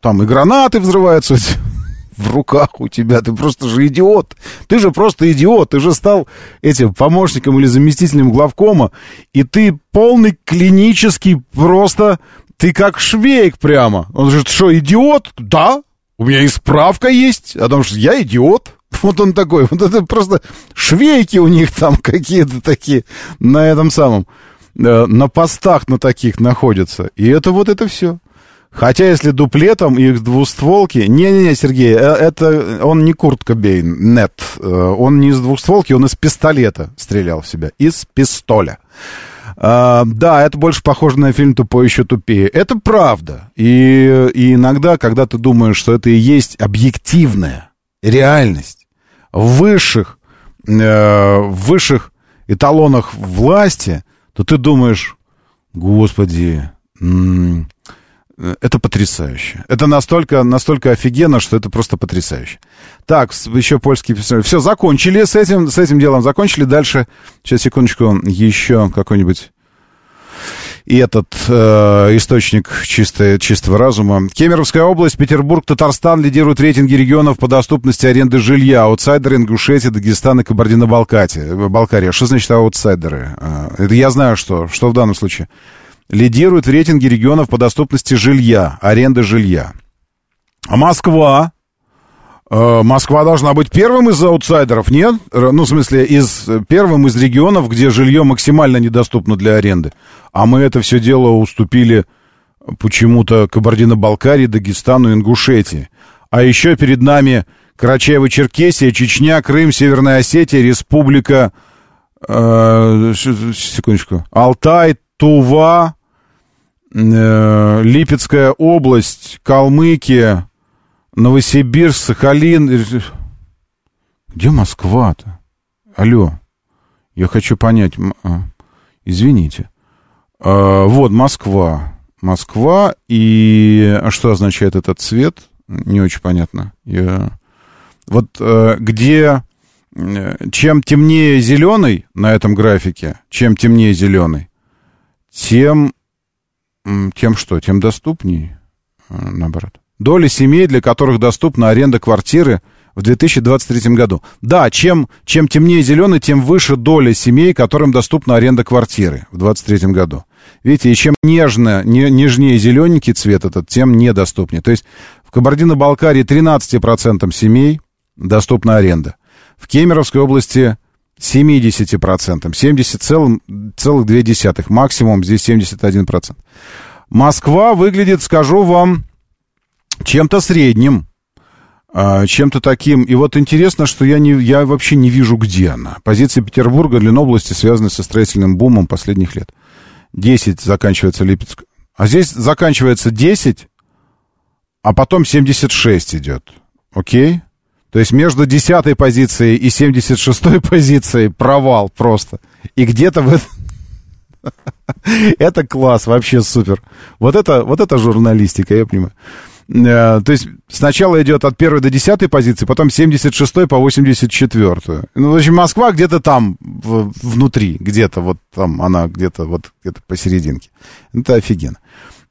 там и гранаты взрываются (laughs) в руках у тебя. Ты просто же идиот. Ты же просто идиот. Ты же стал этим помощником или заместителем главкома, и ты полный клинический просто... Ты как швейк прямо. Он же что, идиот? Да, у меня и справка есть о том, что я идиот. (laughs) Вот он такой. Вот это просто швейки у них там (laughs) какие-то такие на этом самом, э, на постах на таких находятся. И это вот это все. Хотя если дуплетом их двустволки... Не-не-не, Сергей, э, это он не Курт Кобейн, нет. Э, Он не из двустволки, он из пистолета стрелял в себя. Из пистоля. А, да, это больше похоже на фильм «Тупой еще тупее». Это правда. И, и иногда, когда ты думаешь, что это и есть объективная реальность в высших, э, высших эталонах власти, то ты думаешь, господи, это потрясающе. Это настолько, настолько офигенно, что это просто потрясающе. Так, еще польский писатель. Все, закончили с этим, с этим делом. Закончили. Дальше, сейчас, секундочку, еще какой-нибудь и этот э, источник чистой, чистого разума. Кемеровская область, Петербург, Татарстан лидируют рейтинги регионов по доступности аренды жилья. Аутсайдеры Ингушетия, Дагестан и Кабардино-Балкария. Балкария. Что значит аутсайдеры? Э, Это я знаю, что. Что в данном случае? Лидирует в рейтинге регионов по доступности жилья, аренды жилья. А Москва? Э, Москва должна быть первым из аутсайдеров, нет? Ну, в смысле, из, первым из регионов, где жилье максимально недоступно для аренды. А мы это все дело уступили почему-то Кабардино-Балкарии, Дагестану, Ингушетии. А еще перед нами Карачаево-Черкесия, Чечня, Крым, Северная Осетия, Республика... э, секундочку. Алтай, Тува, э, Липецкая область, Калмыкия, Новосибирск, Сахалин. Где Москва-то? Алло. Я хочу понять. А, Извините. А, Вот Москва. Москва. И а что означает этот цвет? Не очень понятно. Я... Вот э, где... э, Чем темнее зеленый на этом графике, чем темнее зеленый, тем... Тем что? Тем доступнее, э, наоборот. Доля семей, для которых доступна аренда квартиры в 2023 году. Да, чем, чем темнее зеленый, тем выше доля семей, которым доступна аренда квартиры в 2023 году. Видите, и чем нежно, не, нежнее зелененький цвет этот, тем недоступнее. То есть в Кабардино-Балкарии 13% семей доступна аренда. В Кемеровской области 70%, 70,2%, максимум здесь 71%. Москва выглядит, скажу вам, чем-то средним, а, чем-то таким. И вот интересно, что я, не, я вообще не вижу, где она. Позиция Петербурга, Ленобласти связаны со строительным бумом последних лет. 10 заканчивается Липецк. А здесь заканчивается 10, а потом 76 идет. Окей? То есть между 10 позицией и 76 (laughs) позицией провал просто. И где-то в этом... (laughs) Это класс, вообще супер. Вот это, вот это журналистика, я понимаю. Э, То есть сначала идет от первой до десятой позиции, потом 76 по 84. Ну, в общем, Москва где-то там, в- внутри, где-то вот там, она где-то вот где-то посерединке. Это офигенно.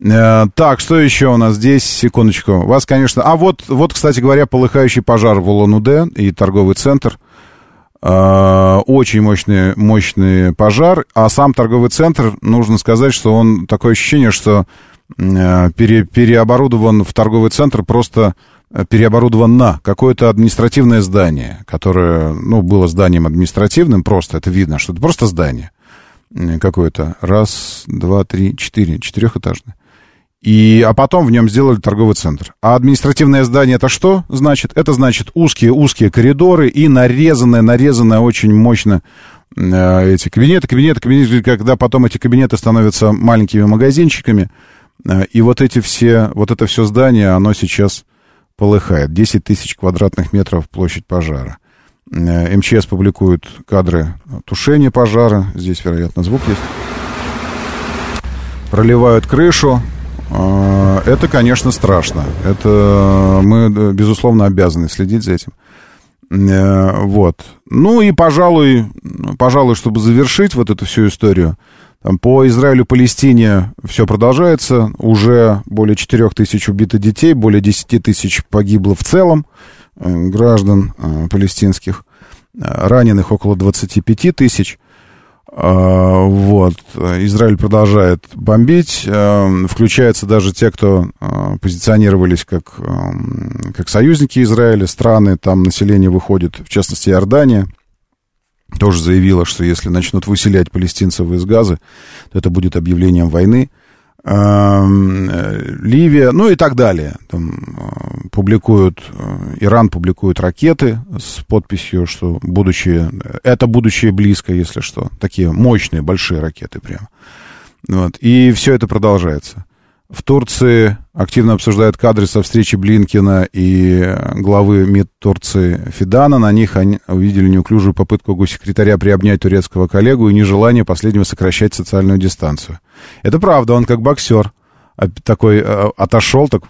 Э, Так, что еще у нас здесь? Секундочку. Вас, конечно... А вот, вот, кстати говоря, полыхающий пожар в Улан-Удэ и торговый центр. Э, Очень мощный, мощный пожар. А сам торговый центр, нужно сказать, что он... Такое ощущение, что пере- переоборудован в торговый центр просто э, переоборудован на какое-то административное здание, которое, ну, было зданием административным, просто это видно, что это просто здание э, какое-то. Раз, два, три, четыре, четырехэтажное. И, а потом в нем сделали торговый центр. А административное здание это что значит? Это значит узкие-узкие коридоры и нарезанное, нарезанное очень мощно э, эти кабинеты, кабинеты, кабинеты, когда потом эти кабинеты становятся маленькими магазинчиками. Э, и вот эти все, вот это все здание, оно сейчас полыхает. 10 тысяч квадратных метров площадь пожара. Э, МЧС публикует кадры тушения пожара. Здесь, вероятно, звук есть. Проливают крышу. Э, Это, конечно, страшно. Это мы, безусловно, обязаны следить за этим. Вот. Ну и, пожалуй, пожалуй, чтобы завершить вот эту всю историю, по Израилю, Палестине все продолжается. Уже более 4 тысяч убито детей, более 10 тысяч погибло в целом э, граждан э, палестинских. Э, раненых около 25 тысяч. Э, вот. Израиль продолжает бомбить. Включаются даже те, кто позиционировались как, как союзники Израиля. Страны, там население выходит, в частности, Иордания – тоже заявила, что если начнут выселять палестинцев из Газы, то это будет объявлением войны. Эм, э, Ливия, ну и так далее. Там э, публикуют, э, Иран публикует ракеты с подписью, что будущее, это будущее близко, если что. Такие мощные, большие ракеты прямо. Вот. И все это продолжается. В Турции активно обсуждают кадры со встречи Блинкина и главы МИД Турции Фидана. На них они увидели неуклюжую попытку госсекретаря приобнять турецкого коллегу и нежелание последнего сокращать социальную дистанцию. Это правда, он как боксер такой э, отошел так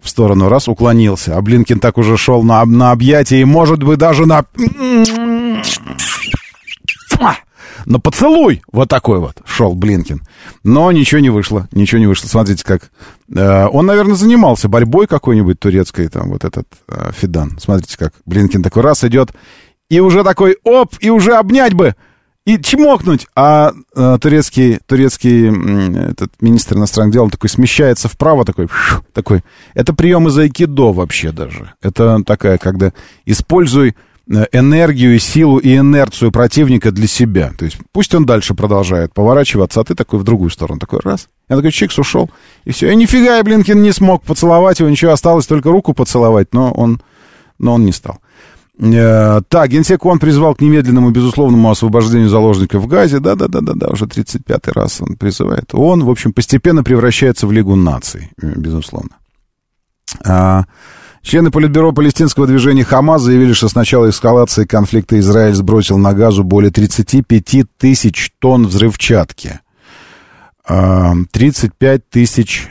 в сторону, раз, уклонился. А Блинкин так уже шел на, на объятие и, может быть, даже на на поцелуй вот такой вот шел Блинкин. Но ничего не вышло, ничего не вышло. Смотрите, как... Э, он, наверное, занимался борьбой какой-нибудь турецкой, там, вот этот э, Фидан. Смотрите, как Блинкин такой раз идет, и уже такой, оп, и уже обнять бы, и чмокнуть. А э, турецкий, турецкий э, этот министр иностранных дел, он такой смещается вправо, такой, фу, такой. Это прием из айкидо вообще даже. Это такая, когда используй энергию, силу и инерцию противника для себя. То есть пусть он дальше продолжает поворачиваться, а ты такой в другую сторону. Такой раз. Я такой, чикс, ушел. И все. И нифига я, Блинкин, не смог поцеловать его. Ничего, осталось только руку поцеловать, но он, но он не стал. Э, так, генсек ООН призвал к немедленному безусловному освобождению заложников в Газе. Да-да-да-да, уже 35-й раз он призывает. Он, в общем, постепенно превращается в Лигу наций, э, безусловно. А, Члены Политбюро палестинского движения «Хамас» заявили, что с начала эскалации конфликта Израиль сбросил на газу более 35 тысяч тонн взрывчатки. 35 тысяч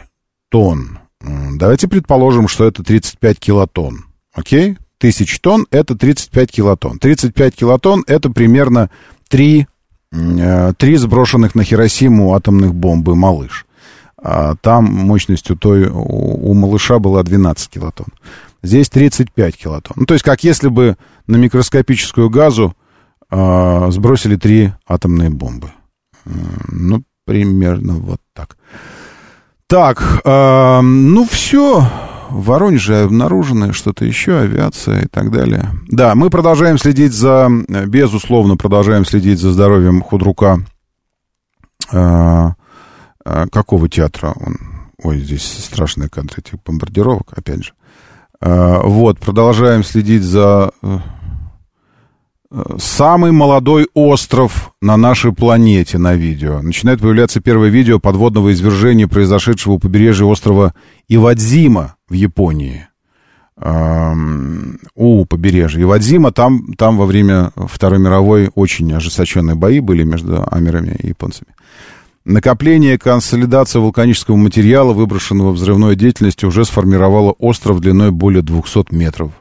тонн. Давайте предположим, что это 35 килотонн. Окей? Тысяч тонн — это 35 килотонн. 35 килотонн — это примерно 3, 3 э, сброшенных на Хиросиму атомных бомбы «Малыш». А там мощность у, той, у, малыша была 12 килотонн. Здесь 35 килотонн. Ну, то есть, как если бы на микроскопическую газу э, сбросили три атомные бомбы. Ну, примерно вот так. Так, э, ну все. В Воронеже обнаружено что-то еще, авиация и так далее. Да, мы продолжаем следить за, безусловно, продолжаем следить за здоровьем худрука. Э, э, какого театра он? Ой, здесь страшные кадры этих бомбардировок, опять же. А, вот, продолжаем следить за э, самый молодой остров на нашей планете на видео. Начинает появляться первое видео подводного извержения, произошедшего у побережья острова Ивадзима в Японии. У побережья Ивадзима, там, там во время Второй мировой очень ожесточенные бои были между амерами и японцами. Накопление и консолидация вулканического материала, выброшенного взрывной деятельностью, уже сформировало остров длиной более 200 метров.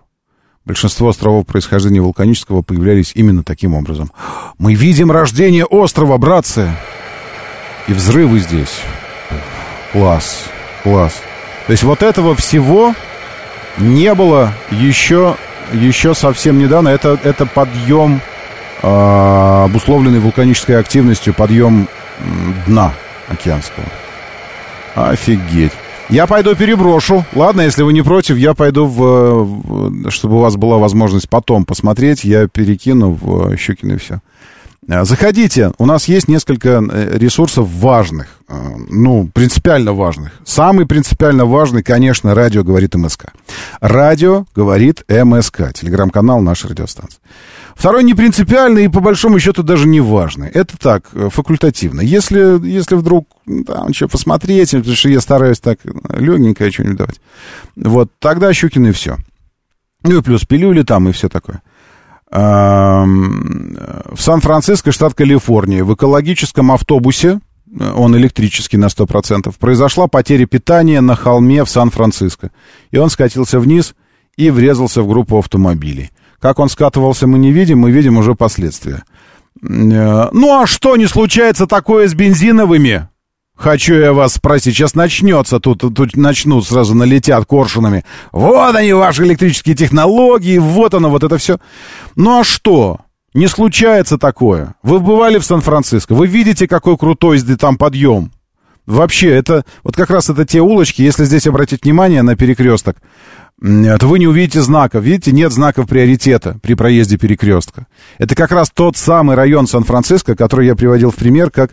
Большинство островов происхождения вулканического появлялись именно таким образом. Мы видим рождение острова, братцы! И взрывы здесь. Класс, класс. То есть вот этого всего не было еще, еще совсем недавно. Это, это подъем, э, обусловленный вулканической активностью, подъем дна океанского. Офигеть. Я пойду переброшу. Ладно, если вы не против, я пойду в... чтобы у вас была возможность потом посмотреть, я перекину в Щукино и все. А, заходите, у нас есть несколько э, ресурсов важных, а, ну, принципиально важных. Самый принципиально важный, конечно, радио говорит МСК. Радио говорит МСК, телеграм-канал нашей радиостанции. Второй не принципиальный и по большому счету даже не важный. Это так, э, факультативно. Если, если вдруг там что посмотреть, потому что я стараюсь так легенькое что-нибудь давать, вот, тогда Щукин и все. Ну и плюс пилюли там и все такое. В Сан-Франциско, штат Калифорния, в экологическом автобусе, э, он электрический на 100%, произошла потеря питания на холме в Сан-Франциско. И он скатился вниз и врезался в группу автомобилей. Как он скатывался, мы не видим, мы видим уже последствия. Э, Ну а что не случается такое с бензиновыми? Хочу я вас спросить. Сейчас начнется, тут, тут начнут сразу налетят коршунами. Вот они, ваши электрические технологии, вот оно, вот это все. Ну а что? Не случается такое. Вы бывали в Сан-Франциско, вы видите, какой крутой там подъем. Вообще, это вот как раз это те улочки, если здесь обратить внимание на перекресток, то вы не увидите знаков. Видите, нет знаков приоритета при проезде перекрестка. Это как раз тот самый район Сан-Франциско, который я приводил в пример, как,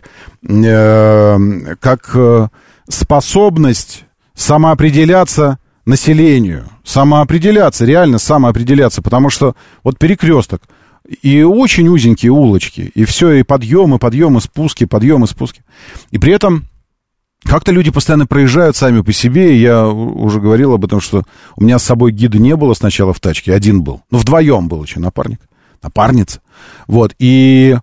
э, как э, способность самоопределяться населению. Самоопределяться, реально самоопределяться. Потому что вот перекресток, и очень узенькие улочки, и все, и подъемы, подъемы, спуски, подъемы, спуски. И при этом как-то люди постоянно проезжают сами по себе, и я уже говорил об этом, что у меня с собой гида не было сначала в тачке, один был. Ну, вдвоем был еще напарник, напарница. Вот, и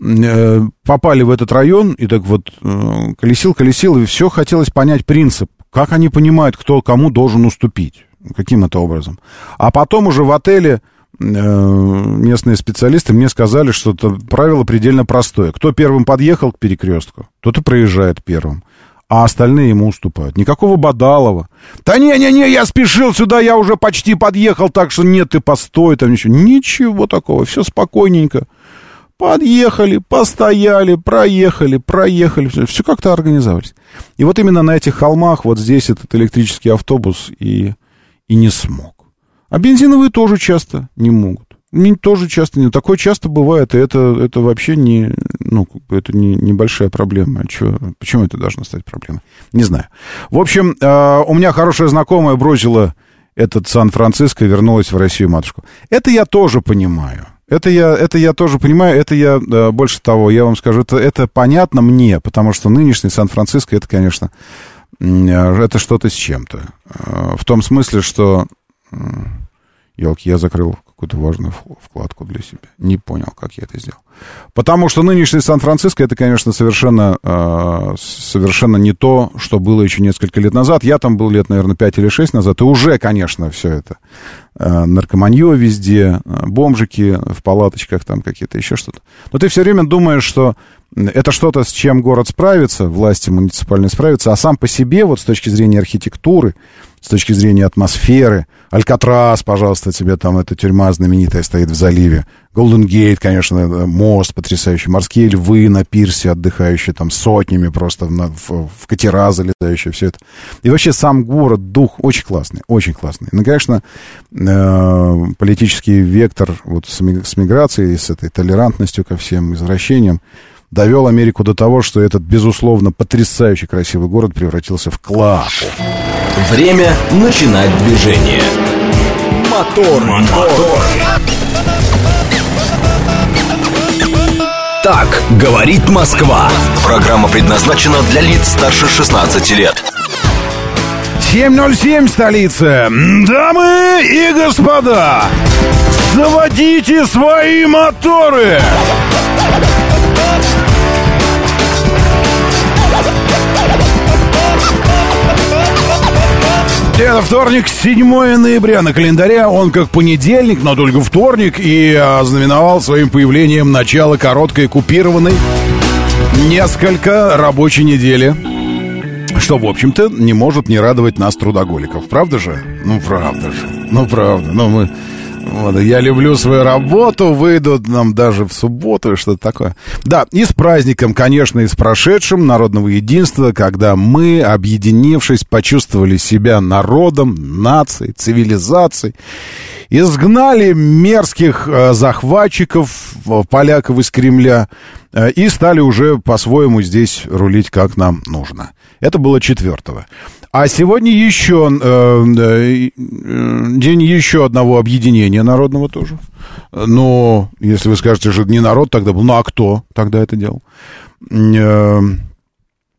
э, попали в этот район, и так вот э, колесил, колесил, и все хотелось понять принцип, как они понимают, кто кому должен уступить, каким это образом. А потом уже в отеле э, местные специалисты мне сказали, что это правило предельно простое. Кто первым подъехал к перекрестку, тот и проезжает первым. А остальные ему уступают. Никакого Бадалова. Да не-не-не, я спешил сюда, я уже почти подъехал, так что нет, ты постой там ничего. Ничего такого, все спокойненько. Подъехали, постояли, проехали, проехали, все, все как-то организовались. И вот именно на этих холмах вот здесь этот электрический автобус и, и не смог. А бензиновые тоже часто не могут. Не, тоже часто не. Такое часто бывает, и это, это вообще не, ну, это не, небольшая проблема. А чё, почему это должно стать проблемой? Не знаю. В общем, э, у меня хорошая знакомая бросила этот Сан-Франциско и вернулась в Россию матушку. Это я тоже понимаю. Это я, это я тоже понимаю, это я, больше того, я вам скажу, это, это понятно мне, потому что нынешний Сан-Франциско, это, конечно, э, это что-то с чем-то. Э, В том смысле, что... Елки, я закрыл какую-то важную вкладку для себя. Не понял, как я это сделал. Потому что нынешний Сан-Франциско это, конечно, совершенно, э, совершенно не то, что было еще несколько лет назад. Я там был лет, наверное, 5 или 6 назад, и уже, конечно, все это. Э, наркоманье везде, э, бомжики в палаточках, там какие-то еще что-то. Но ты все время думаешь, что это что-то, с чем город справится, власти муниципальные справятся, а сам по себе, вот с точки зрения архитектуры, с точки зрения атмосферы, Алькатрас, пожалуйста, тебе там эта тюрьма знаменитая стоит в заливе, Голден Гейт, конечно, э, мост потрясающий, морские львы на пирсе отдыхающие там сотнями просто на- в, в катера залетающие, все это. И вообще сам город, дух очень классный, очень классный. Ну, конечно, э, политический вектор вот с, ми- с миграцией, с этой толерантностью ко всем извращениям довел Америку до того, что этот, безусловно, потрясающий красивый город превратился в клапу. Время начинать движение. Мотор, мотор. Так говорит Москва. Программа предназначена для лиц старше 16 лет. 7.07 столица. Дамы и господа, заводите свои моторы. Это вторник, 7 ноября на календаре. Он как понедельник, но только вторник. И а, знаменовал своим появлением начало короткой купированной несколько рабочей недели. Что, в общем-то, не может не радовать нас, трудоголиков. Правда же? Ну, правда же. Ну, правда. Ну, мы... Вот, я люблю свою работу, выйдут нам даже в субботу и что-то такое. Да, и с праздником, конечно, и с прошедшим народного единства, когда мы, объединившись, почувствовали себя народом, нацией, цивилизацией, изгнали мерзких э, захватчиков, э, поляков из Кремля, э, и стали уже по-своему здесь рулить, как нам нужно. Это было четвертого. А сегодня еще э, э, день еще одного объединения народного тоже. Но если вы скажете, что не народ тогда был, ну а кто тогда это делал? Э,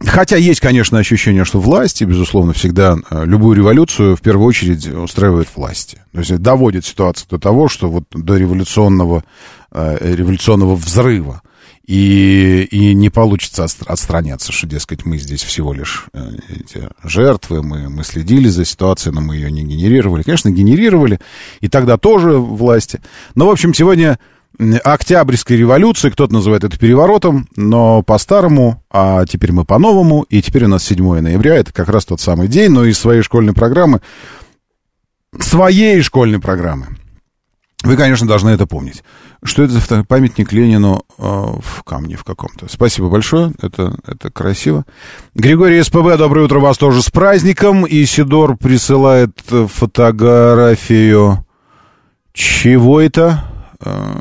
Хотя есть, конечно, ощущение, что власти, безусловно, всегда э, любую революцию в первую очередь устраивают власти. То есть доводит ситуацию до того, что вот до революционного, э, революционного взрыва и, и не получится отстр- отстраняться, что, дескать, мы здесь всего лишь э, эти жертвы, мы, мы следили за ситуацией, но мы ее не генерировали. Конечно, генерировали, и тогда тоже власти. Но, в общем, сегодня Октябрьской революции, кто-то называет это переворотом, но по-старому, а теперь мы по-новому, и теперь у нас 7 ноября, это как раз тот самый день, но из своей школьной программы, своей школьной программы, вы, конечно, должны это помнить. Что это за памятник Ленину э, в камне в каком-то? Спасибо большое, это, это красиво. Григорий СПБ, доброе утро, вас тоже с праздником. И Сидор присылает э, фотографию... Чего это? Э,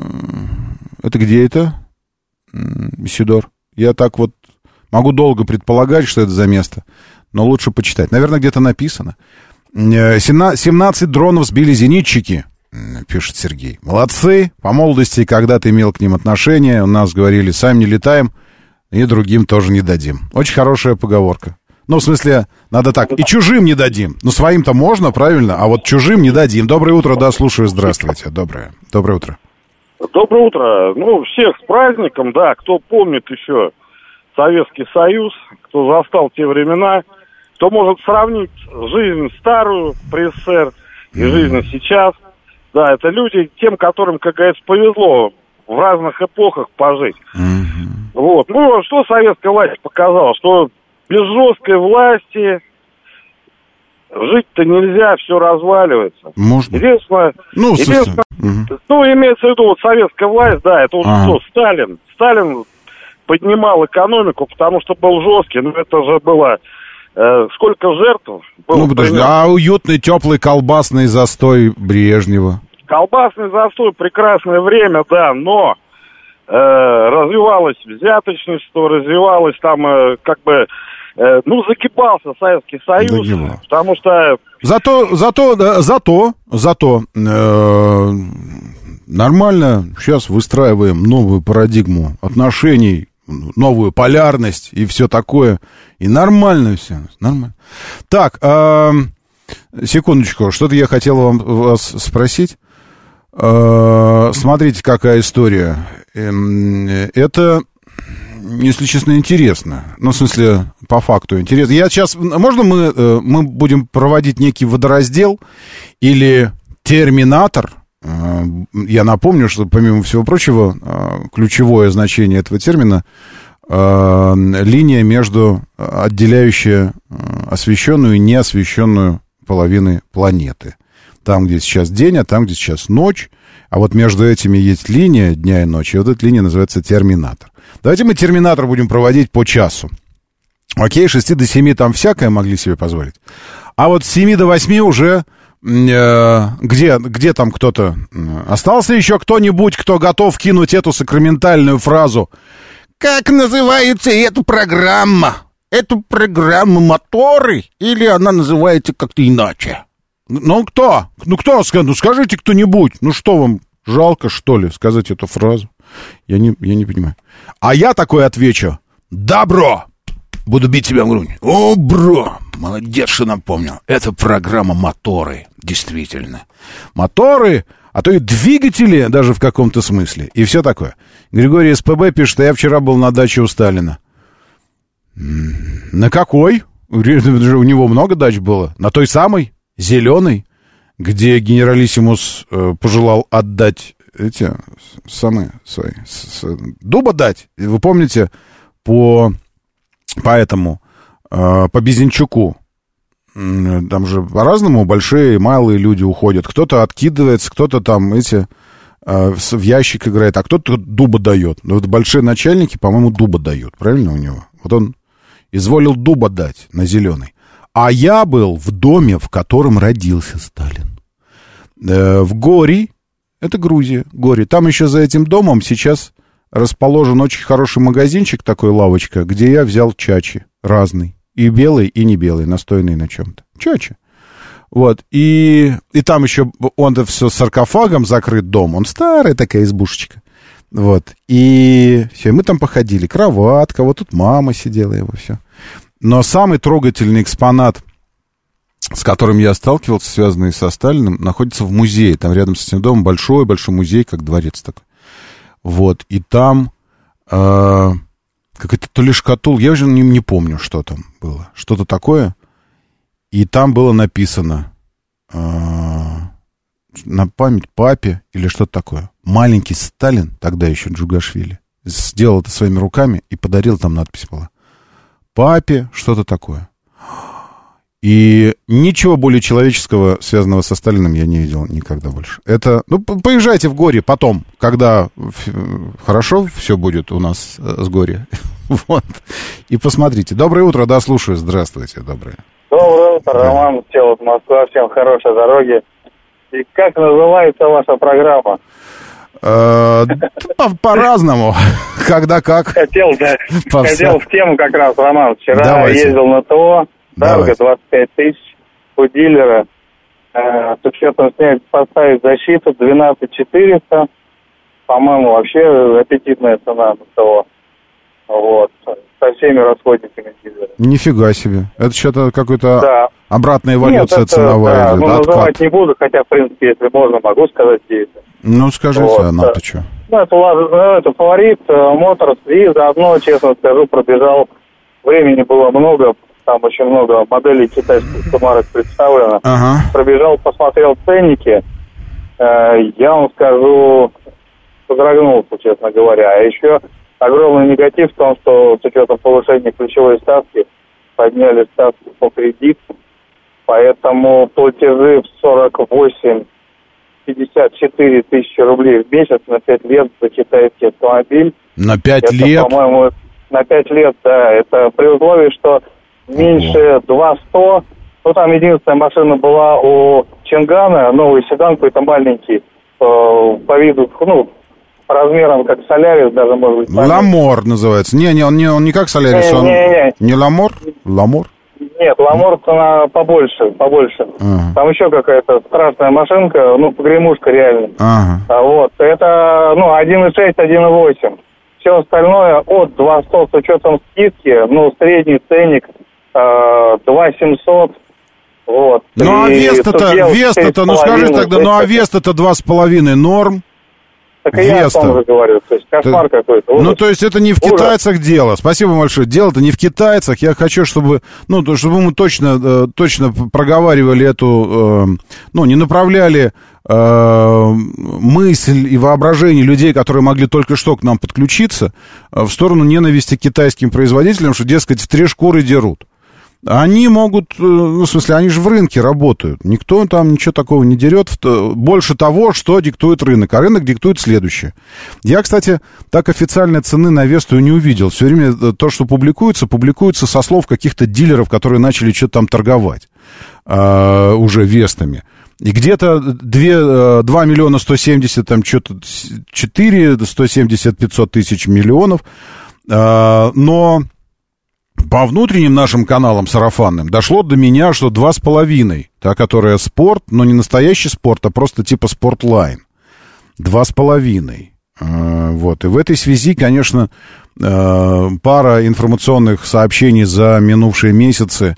Это где это? Сидор. Я так вот могу долго предполагать, что это за место, но лучше почитать. Наверное, где-то написано. Э, сена- 17 дронов сбили зенитчики, пишет Сергей. Молодцы. По молодости, когда ты имел к ним отношение, у нас говорили, сами не летаем, и другим тоже не дадим. Очень хорошая поговорка. Ну, в смысле, надо так. И чужим не дадим. Ну, своим-то можно, правильно? А вот чужим не дадим. Доброе утро, да, слушаю. Здравствуйте. Доброе. Доброе утро. Доброе утро. Ну, всех с праздником, да. Кто помнит еще Советский Союз, кто застал те времена, кто может сравнить жизнь старую при СССР и жизнь сейчас. Да, это люди, тем, которым, как говорится, повезло в разных эпохах пожить. Вот. Ну, а что советская власть показала? Что без жесткой власти жить-то нельзя, все разваливается. Можно. Единственное, Ну, единственное, мгм. ну, имеется в виду вот советская власть, да, это вот Ага. что, Сталин. Сталин поднимал экономику, потому что был жесткий, но это же было... э, сколько жертв было? Ну, подожди, а уютный, теплый колбасный застой Брежнева? Колбасный застой, прекрасное время, да, но э, развивалось взяточничество, развивалось там э, как бы... э, ну, закипался Советский Союз, Загибал. потому что Зато, зато, да, зато, зато э, нормально сейчас выстраиваем новую парадигму отношений, новую полярность и все такое. И нормально все, нормально. Так, э, секундочку, что-то я хотел вам вас спросить. Э, смотрите, какая история. Эм, Это если честно, интересно. Ну, в смысле, по факту интересно. Я сейчас... Можно мы, э, мы будем проводить некий водораздел или терминатор? Э, Я напомню, что, помимо всего прочего, э, ключевое значение этого термина э, линия между отделяющая освещенную и неосвещенную половины планеты. Там, где сейчас день, а там, где сейчас ночь. А вот между этими есть линия дня и ночи. И вот эта линия называется терминатор. Давайте мы терминатор будем проводить по часу. Окей, с 6 до 7 там всякое могли себе позволить. А вот с 7 до 8 уже где, где там кто-то? э, Остался еще кто-нибудь, кто готов кинуть эту сакраментальную фразу? Как называется эта программа? Эта программа моторы? Или она называется как-то иначе? Ну, кто? Ну, кто? Ну, скажите кто-нибудь. Ну, что вам, жалко, что ли, сказать эту фразу? Я не, я не понимаю. А я такой отвечу. Добро! Буду бить тебя в грудь. О, бро! Молодец, что напомнил. Это программа «Моторы». Действительно. Моторы, а то и двигатели даже в каком-то смысле. И все такое. Григорий СПБ пишет, а я вчера был на даче у Сталина. М, На какой? (laughs) У него много дач было. На той самой, зеленой, где генералиссимус э, пожелал отдать эти самые свои... с- с- дуба дать. Вы помните, по, по этому, э, по Безенчуку, там же по-разному большие и малые люди уходят. Кто-то откидывается, кто-то там эти э, в ящик играет, а кто-то дуба дает. Но вот большие начальники, по-моему, дуба дают, правильно у него? Вот он изволил дуба дать на зеленый. А я был в доме, в котором родился Сталин. Э, в Гори, это Грузия, Гори. Там еще за этим домом сейчас расположен очень хороший магазинчик, такой лавочка, где я взял чачи разный. И белый, и не белый, настойный на чем-то. Чачи. Вот, и, и там еще, он все саркофагом закрыт дом, он старая такая избушечка. Вот, и все, мы там походили, кроватка, вот тут мама сидела его, все. Но самый трогательный экспонат, с которым я сталкивался, связанный со Сталиным, находится в музее. Там рядом с этим домом большой-большой музей, как дворец такой. Вот, и там э, какая-то то ли шкатул, я уже не, не помню, что там было. Что-то такое. И там было написано э, на память папе или что-то такое. маленький Сталин, тогда еще Джугашвили, сделал это своими руками и подарил, там надпись была. Папе, что-то такое. И ничего более человеческого, связанного со Сталиным, я не видел никогда больше. Это, ну, по- поезжайте в горе потом, когда хорошо все будет у нас э, с горе. (laughs) Вот. И посмотрите. Доброе утро, да, слушаю. Здравствуйте, доброе. Доброе утро, Роман, Телот, Москва, всем хорошей дороги. И как называется ваша программа? Э, по- По-разному. (laughs) Когда как. Хотел, да, хотел в тему как раз, Роман. Вчера ездил на ТО, Дарга 25 тысяч у дилера. Э, с учетом снять, поставить защиту 12 400. По-моему, вообще аппетитная цена на ТО. Вот. Со всеми расходниками дилера. Нифига себе. Это что-то какой-то Да. обратная Нет, эволюция это, ценовая да, ну, Откат. называть не буду, хотя, в принципе, если можно, могу сказать, где это. Ну, скажите, Вот, а нам-то что? Ну, это, ладно, ну, это фаворит э, Моторс. И заодно, честно скажу, пробежал. Времени было много. Там очень много моделей китайских сумарок представлено. Ага. Пробежал, посмотрел ценники. Э, я вам скажу, содрогнулся, честно говоря. А еще огромный негатив в том, что с учетом повышения ключевой ставки подняли ставку по кредиту. Поэтому платежи в 48 54 тысячи рублей в месяц на 5 лет за китайский автомобиль. На пять Это, лет? по-моему, на 5 лет, да. Это при условии, что меньше 200. Ну, там единственная машина была у Чингана, новый седан какой-то маленький, э, по виду, ну, по размерам как Солярис даже, может быть. поменьше. Ламор называется. Не, не, он не, он не как Солярис, он... Не-не-не. Не Ламор? Ламор? Нет, Ламор цена побольше, побольше. Ага. Там еще какая-то страшная машинка, ну, погремушка реально. Ага. А Вот, это, ну, 1.6, 1.8. Все остальное от 200 с учетом скидки, ну, средний ценник 2.700. Вот. Ну, а Сугел Веста-то, ну 6,5, скажи тогда, ну а то есть Веста-то два с половиной норм? Так и я о том же говорю, то есть кошмар какой-то. Ну, ужас. то есть это не в Ужас. китайцах дело. Спасибо большое. Дело-то не в китайцах. Я хочу, чтобы, ну, то, чтобы мы точно, э, точно проговаривали эту, э, ну, не направляли э, мысль и воображение людей, которые могли только что к нам подключиться, э, в сторону ненависти к китайским производителям, что, дескать, в три шкуры дерут. Они могут, э, ну, в смысле, они же в рынке работают. Никто там ничего такого не дерет. Больше того, что диктует рынок. А рынок диктует следующее. Я, кстати, так официальной цены на Весту не увидел. Все время э, то, что публикуется, публикуется со слов каких-то дилеров, которые начали что-то там торговать э, уже Вестами. И где-то 2, 2 миллиона 170, там что-то 4, 170, 500 тысяч миллионов. Э, но по внутренним нашим каналам сарафанным дошло до меня, что два с половиной, та, которая спорт, но не настоящий спорт, а просто типа спортлайн. Два с половиной. Э, Вот. И в этой связи, конечно, э, пара информационных сообщений за минувшие месяцы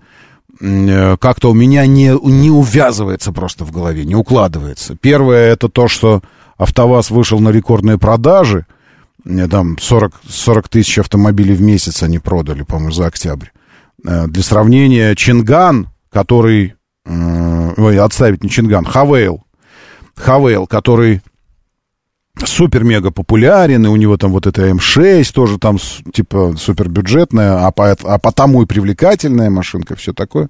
э, как-то у меня не, не увязывается просто в голове, не укладывается. Первое, это то, что АвтоВАЗ вышел на рекордные продажи, там 40, 40 тысяч автомобилей в месяц они продали, по-моему, за октябрь. Э, Для сравнения, Чинган, который... э, Ой, отставить не Чинган, Хавейл. Хавейл, который супер-мега популярен, и у него там вот это М6 тоже там типа супербюджетная, а, по, а потому и привлекательная машинка, все такое.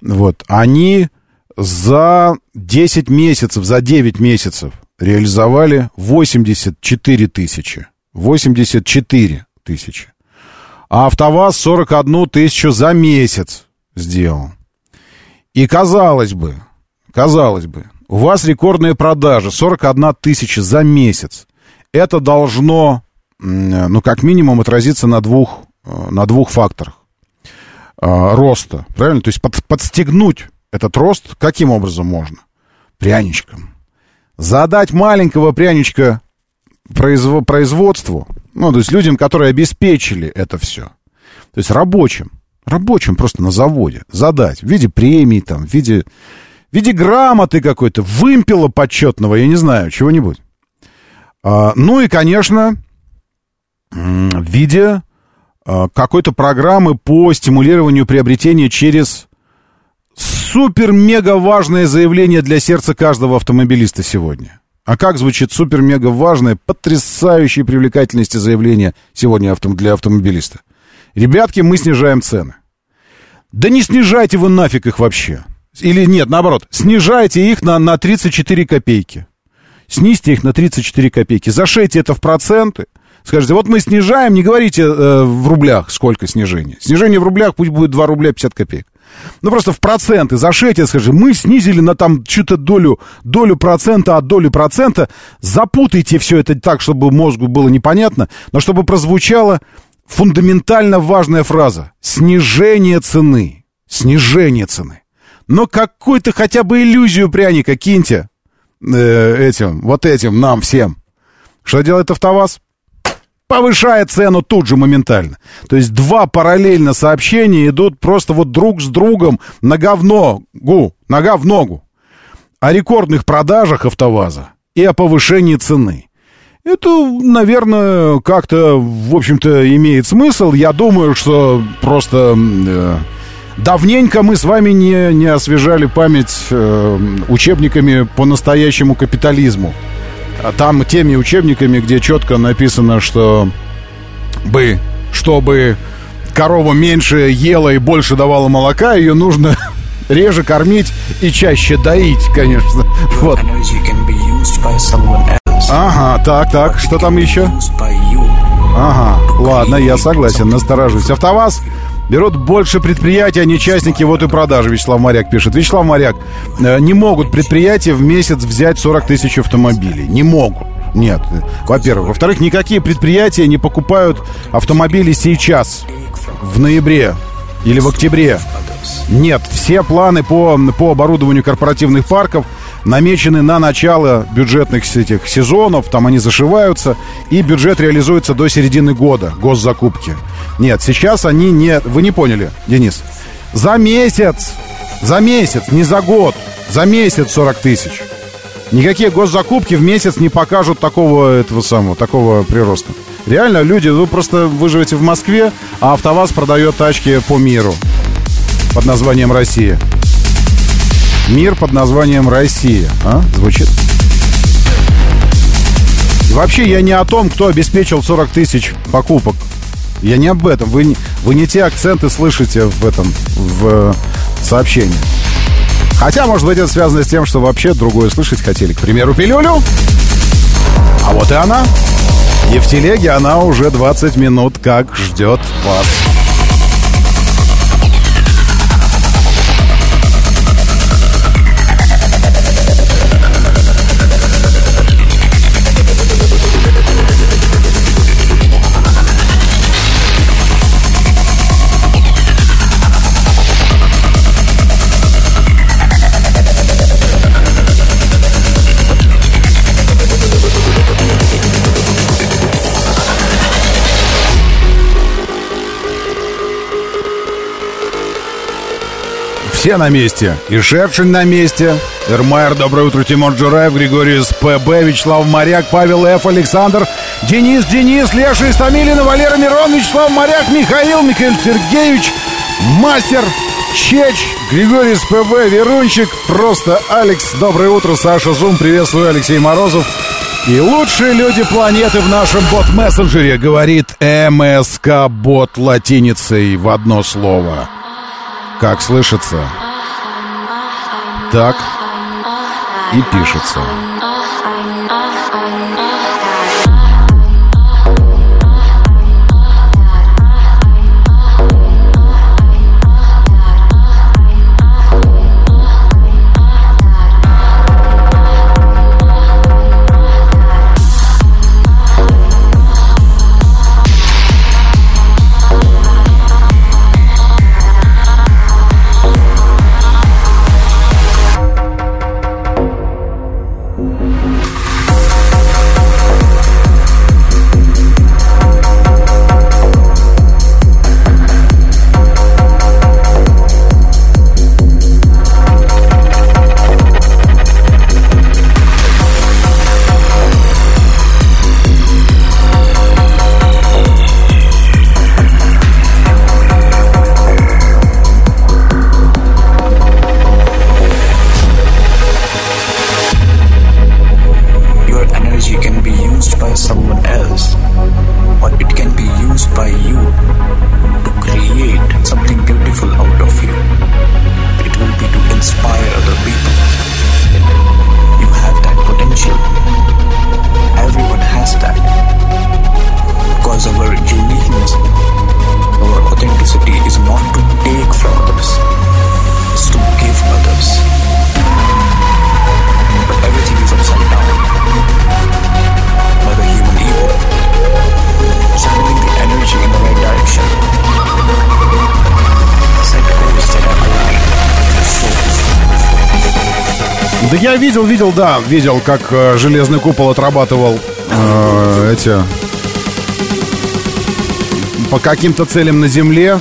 Вот. Они за 10 месяцев, за 9 месяцев реализовали 84 тысячи. 84 тысячи. А АвтоВАЗ 41 тысячу за месяц сделал. И казалось бы, казалось бы, у вас рекордные продажи, 41 тысяча за месяц. Это должно, ну, как минимум, отразиться на двух, э, на двух факторах э, роста, правильно? То есть под- подстегнуть этот рост каким образом можно? Пряничком. Задать маленького пряничка произво- производству, ну, то есть людям, которые обеспечили это все. То есть рабочим, рабочим просто на заводе задать в виде премий, там, в виде, в виде грамоты какой-то, вымпела почетного, я не знаю, чего-нибудь. А, ну и, конечно, в виде а, какой-то программы по стимулированию приобретения через супер-мега важное заявление для сердца каждого автомобилиста сегодня. А как звучит супер-мега важное, потрясающей привлекательности заявление сегодня для автомобилиста? Ребятки, мы снижаем цены. Да не снижайте вы нафиг их вообще. Или нет, наоборот, снижайте их на, на 34 копейки. Снизьте их на 34 копейки. Зашейте это в проценты. Скажите, вот мы снижаем, не говорите э, в рублях, сколько снижение. Снижение в рублях пусть будет 2 рубля 50 копеек. Ну, просто в проценты зашейте, скажи, мы снизили на там что-то долю, долю процента от доли процента. Запутайте все это так, чтобы мозгу было непонятно, но чтобы прозвучало фундаментально важная фраза. Снижение цены. Снижение цены. Но какую-то хотя бы иллюзию пряника киньте э, этим, вот этим, нам всем. Что делает АвтоВАЗ? Повышает цену тут же моментально. То есть два параллельно сообщения идут просто вот друг с другом нога в ногу, нога в ногу. О рекордных продажах АвтоВАЗа и о повышении цены. Это, наверное, как-то, в общем-то, имеет смысл. Я думаю, что просто э, давненько мы с вами не, не освежали память э, учебниками по настоящему капитализму. Там теми учебниками, где четко написано, что бы, чтобы корова меньше ела и больше давала молока, ее нужно (laughs) реже кормить и чаще доить, конечно. Вот. Ага, так, так, что там еще? Ага, ладно, я согласен, насторожусь. АвтоВАЗ берут больше предприятий, а не частники, вот и продажи, Вячеслав Моряк пишет. Вячеслав Моряк, э, не могут предприятия в месяц взять 40 тысяч автомобилей. Не могут. Нет, во-первых. Во-вторых, никакие предприятия не покупают автомобили сейчас, в ноябре или в октябре. Нет, все планы по, по оборудованию корпоративных парков намечены на начало бюджетных этих сезонов, там они зашиваются, и бюджет реализуется до середины года, госзакупки. Нет, сейчас они не... Вы не поняли, Денис? За месяц, за месяц, не за год, за месяц 40 тысяч. Никакие госзакупки в месяц не покажут такого этого самого, такого прироста. Реально, люди, вы просто вы в Москве, а АвтоВАЗ продает тачки по миру под названием Россия. Мир под названием Россия. А? Звучит? И вообще я не о том, кто обеспечил 40 тысяч покупок. Я не об этом. Вы, вы не те акценты слышите в этом, в э, сообщении. Хотя, может быть, это связано с тем, что вообще другое слышать хотели. К примеру, пилюлю. А вот и она. И в телеге она уже 20 минут как ждет вас. Все на месте. И Шершень на месте. Эрмайер, доброе утро. Тимур Джураев, Григорий СПБ, Вячеслав Моряк, Павел Ф. Александр, Денис, Денис, Леша Истамилина, Валера Мирон, Вячеслав Моряк, Михаил, Михаил Сергеевич, Мастер, Чеч, Григорий СПБ, Верунчик, просто Алекс, доброе утро, Саша Зум, приветствую, Алексей Морозов. И лучшие люди планеты в нашем бот-мессенджере, говорит МСК-бот латиницей в одно слово. Как слышится, так и пишется. Да я видел, видел, да, видел, как э, железный купол отрабатывал э, эти по каким-то целям на земле.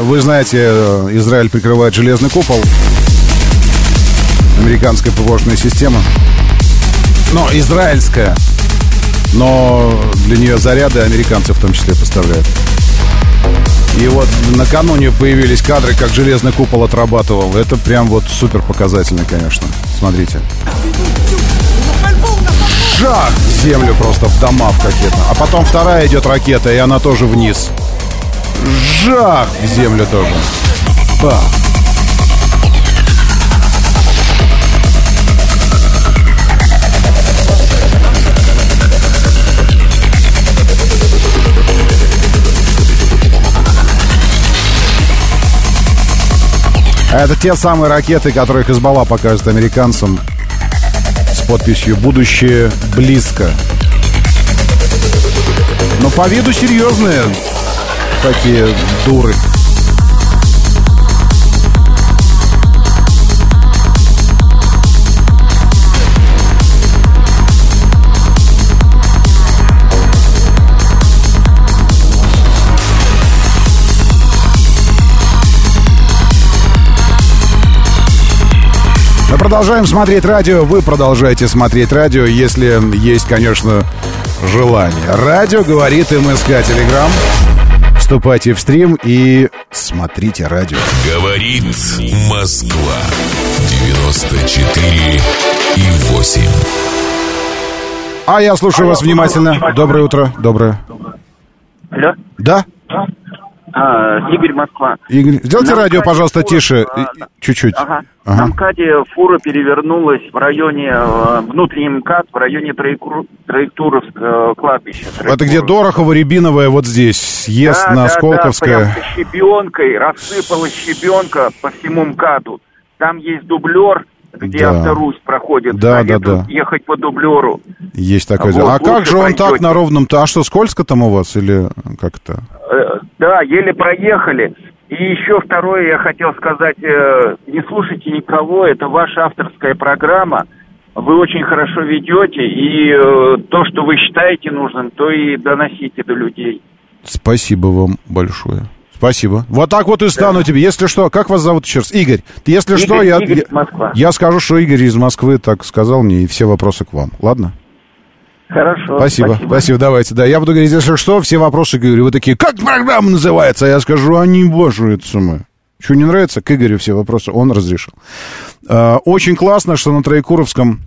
Вы знаете, э, Израиль прикрывает железный купол. Американская ПВОшная система. Но израильская. Но для нее заряды американцы в том числе поставляют. И вот накануне появились кадры, как железный купол отрабатывал. Это прям вот супер показательно, конечно. Смотрите. Жах! Землю просто в дома в какие-то. А потом вторая идет ракета, и она тоже вниз. Жах! В землю тоже. Бах! Это те самые ракеты, которые Хизбалла покажет американцам с подписью «Будущее близко». Но по виду серьезные такие дуры. Мы продолжаем смотреть радио. Вы продолжаете смотреть радио, если есть, конечно, желание. Радио говорит МСК Телеграм. Вступайте в стрим и смотрите радио. Говорит Москва. 94 и 8. А я слушаю вас внимательно. Доброе утро. Доброе. Алло? Да? А, Игорь Москва. Игорь, сделайте На радио, МКАДе пожалуйста, фура, тише. а, Чуть-чуть. Ага. Ага. На МКАДе фура перевернулась в районе, э, внутренний МКАД, в районе Троекур- Троектуровского кладбища. Это где Дорохово, Рябиново, вот здесь, съезд Да, на да, Сколковское. Да, прям щебенкой, рассыпалась щебенка по всему МКАДу. Там есть дублер, где Да. Авторусь проходит. Да, да, Советую да. ехать по дублеру. Есть такое. Вот, дело. а как же он так пойдете. на ровном-то? А что, скользко там у вас или как-то? Э, Да, еле проехали. И еще второе я хотел сказать, э, не слушайте никого, это ваша авторская программа. Вы очень хорошо ведете, и э, то, что вы считаете нужным, то и доносите до людей. Спасибо вам большое. Спасибо. Вот так вот и стану тебе. Если что, как вас зовут еще раз? Игорь. Если что, Игорь- я, Игорь, я, Москва. я скажу, что Игорь из Москвы так сказал мне, и все вопросы к вам. Ладно? Хорошо. Спасибо, спасибо, давайте. Да, я буду говорить, если что, все вопросы к Игорю. Вы такие, как программа называется? А я скажу, а не это самое. Что не нравится? К Игорю все вопросы он разрешил. А, очень классно, что на Троекуровском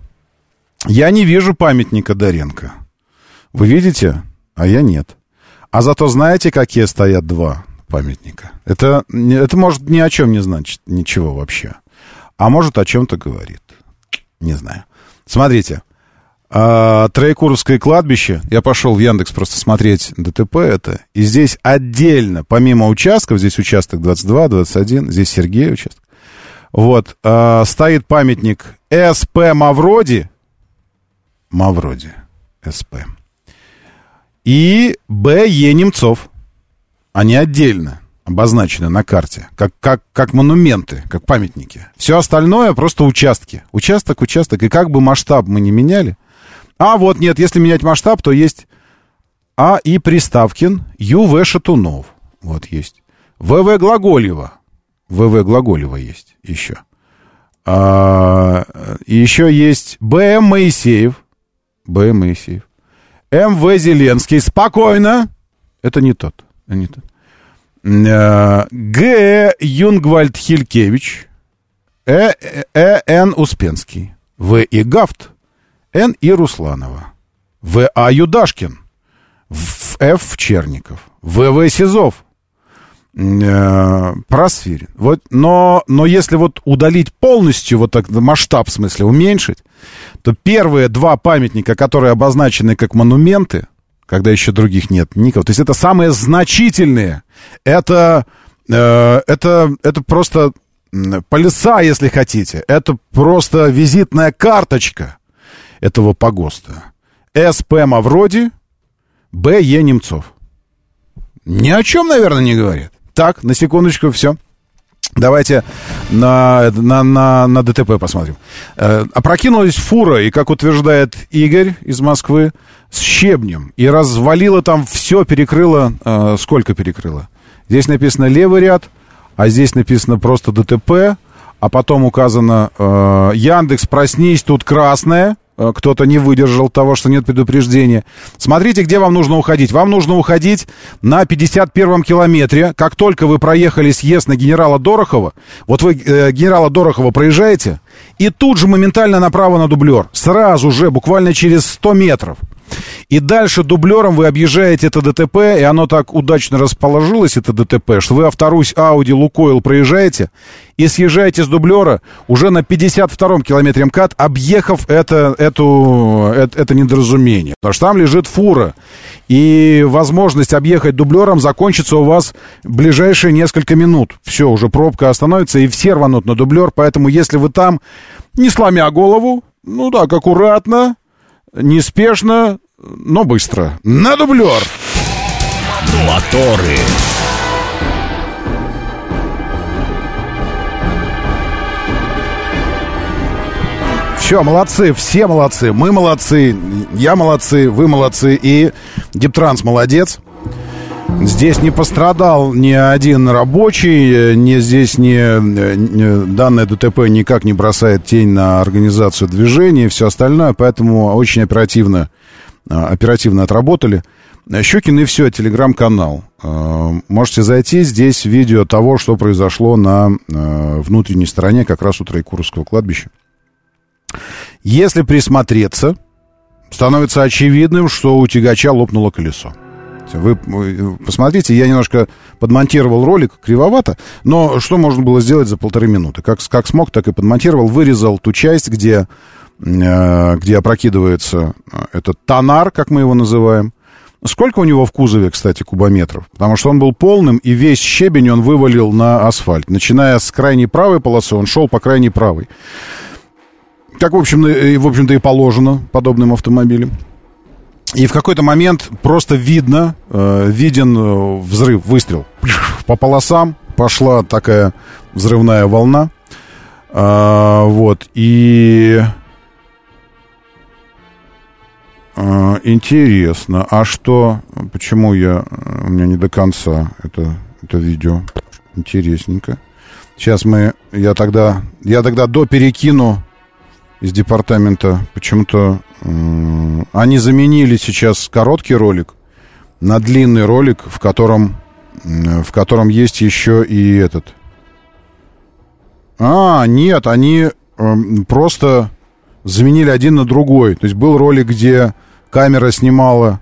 я не вижу памятника Доренко. Вы видите? А я нет. А зато знаете, какие стоят два памятника? Это, это может ни о чем не значит, ничего вообще. А может о чем-то говорит. Не знаю. Смотрите. А, Троекуровское кладбище. Я пошел в Яндекс просто смотреть ДТП это. И здесь отдельно, помимо участков, здесь участок 22, 21, здесь Сергей участок. Вот, а, стоит памятник СП Мавроди. Мавроди. СП. И Б. Е. Немцов. Они отдельно обозначены на карте, как, как, как монументы, как памятники. Все остальное просто участки. Участок, участок. И как бы масштаб мы не меняли. А вот нет, если менять масштаб, то есть А. И. Приставкин, Ю. В. Шатунов. Вот есть. В. В. Глаголева. В. В. Глаголева есть еще. А, еще есть Б. М. Моисеев. Б. М. Моисеев. М. В. Зеленский. Спокойно. Это не тот. Не тот. Э, Г. Юнгвальд Хилькевич. Э. Э. Н. Успенский. В. И. Гафт. Н. И. Русланова. В. А. Юдашкин. В. Ф. Черников. В. В. Сизов. Э, Просвирин. Вот, но, но если вот удалить полностью, вот так масштаб в смысле уменьшить, то первые два памятника, которые обозначены как монументы, когда еще других нет никого, то есть это самые значительные, это, э, это, это просто полиса, если хотите, это просто визитная карточка этого погоста. СП Мавроди, Б. Е. Немцов. Ни о чем, наверное, не говорит. Так, на секундочку, все. Давайте на, на, на, на ДТП посмотрим. Э, опрокинулась фура, и, как утверждает Игорь из Москвы, с щебнем. И развалила там все, перекрыла... Э, сколько перекрыла? Здесь написано левый ряд, а здесь написано просто ДТП, а потом указано э, Яндекс, проснись, тут красное. Э, кто-то не выдержал того, что нет предупреждения. Смотрите, где вам нужно уходить. Вам нужно уходить на 51-м километре. Как только вы проехали съезд на генерала Дорохова, вот вы э, генерала Дорохова проезжаете, и тут же моментально направо на дублер. Сразу же, буквально через 100 метров. И дальше дублером вы объезжаете это ДТП, и оно так удачно расположилось, это ДТП, что вы авторусь Audi Лукойл проезжаете и съезжаете с дублера уже на 52-м километре МКАД, объехав это, эту, это, это недоразумение. Потому что там лежит фура, и возможность объехать дублером закончится у вас ближайшие несколько минут. Все, уже пробка остановится, и все рванут на дублер, поэтому если вы там, не сломя голову, ну так, аккуратно, неспешно, но быстро. На дублер! Моторы. Все, молодцы, все молодцы. Мы молодцы, я молодцы, вы молодцы. И Диптранс молодец. Здесь не пострадал ни один рабочий, не здесь не, не данное ДТП никак не бросает тень на организацию движения и все остальное, поэтому очень оперативно, а, оперативно отработали. Щукин и все, телеграм-канал. Можете зайти, здесь видео того, что произошло на внутренней стороне как раз у Троекуровского кладбища. Если присмотреться, становится очевидным, что у тягача лопнуло колесо. Вы посмотрите, я немножко подмонтировал ролик кривовато, но что можно было сделать за полторы минуты? Как, как смог, так и подмонтировал, вырезал ту часть, где, э, где опрокидывается э, этот тонар, как мы его называем. Сколько у него в кузове, кстати, кубометров? Потому что он был полным, и весь щебень он вывалил на асфальт. Начиная с крайней правой полосы, он шел по крайней правой. Как, в, общем, в общем-то, и положено подобным автомобилям. И в какой-то момент просто видно, э, виден э, взрыв, выстрел. По полосам пошла такая взрывная волна. Э, вот, и... Э, интересно, а что... Почему я... У меня не до конца это, это видео. Интересненько. Сейчас мы... Я тогда... Я тогда до перекину из департамента почему-то они заменили сейчас короткий ролик на длинный ролик, в котором в котором есть еще и этот. А, нет, они э, просто заменили один на другой. То есть был ролик, где камера снимала,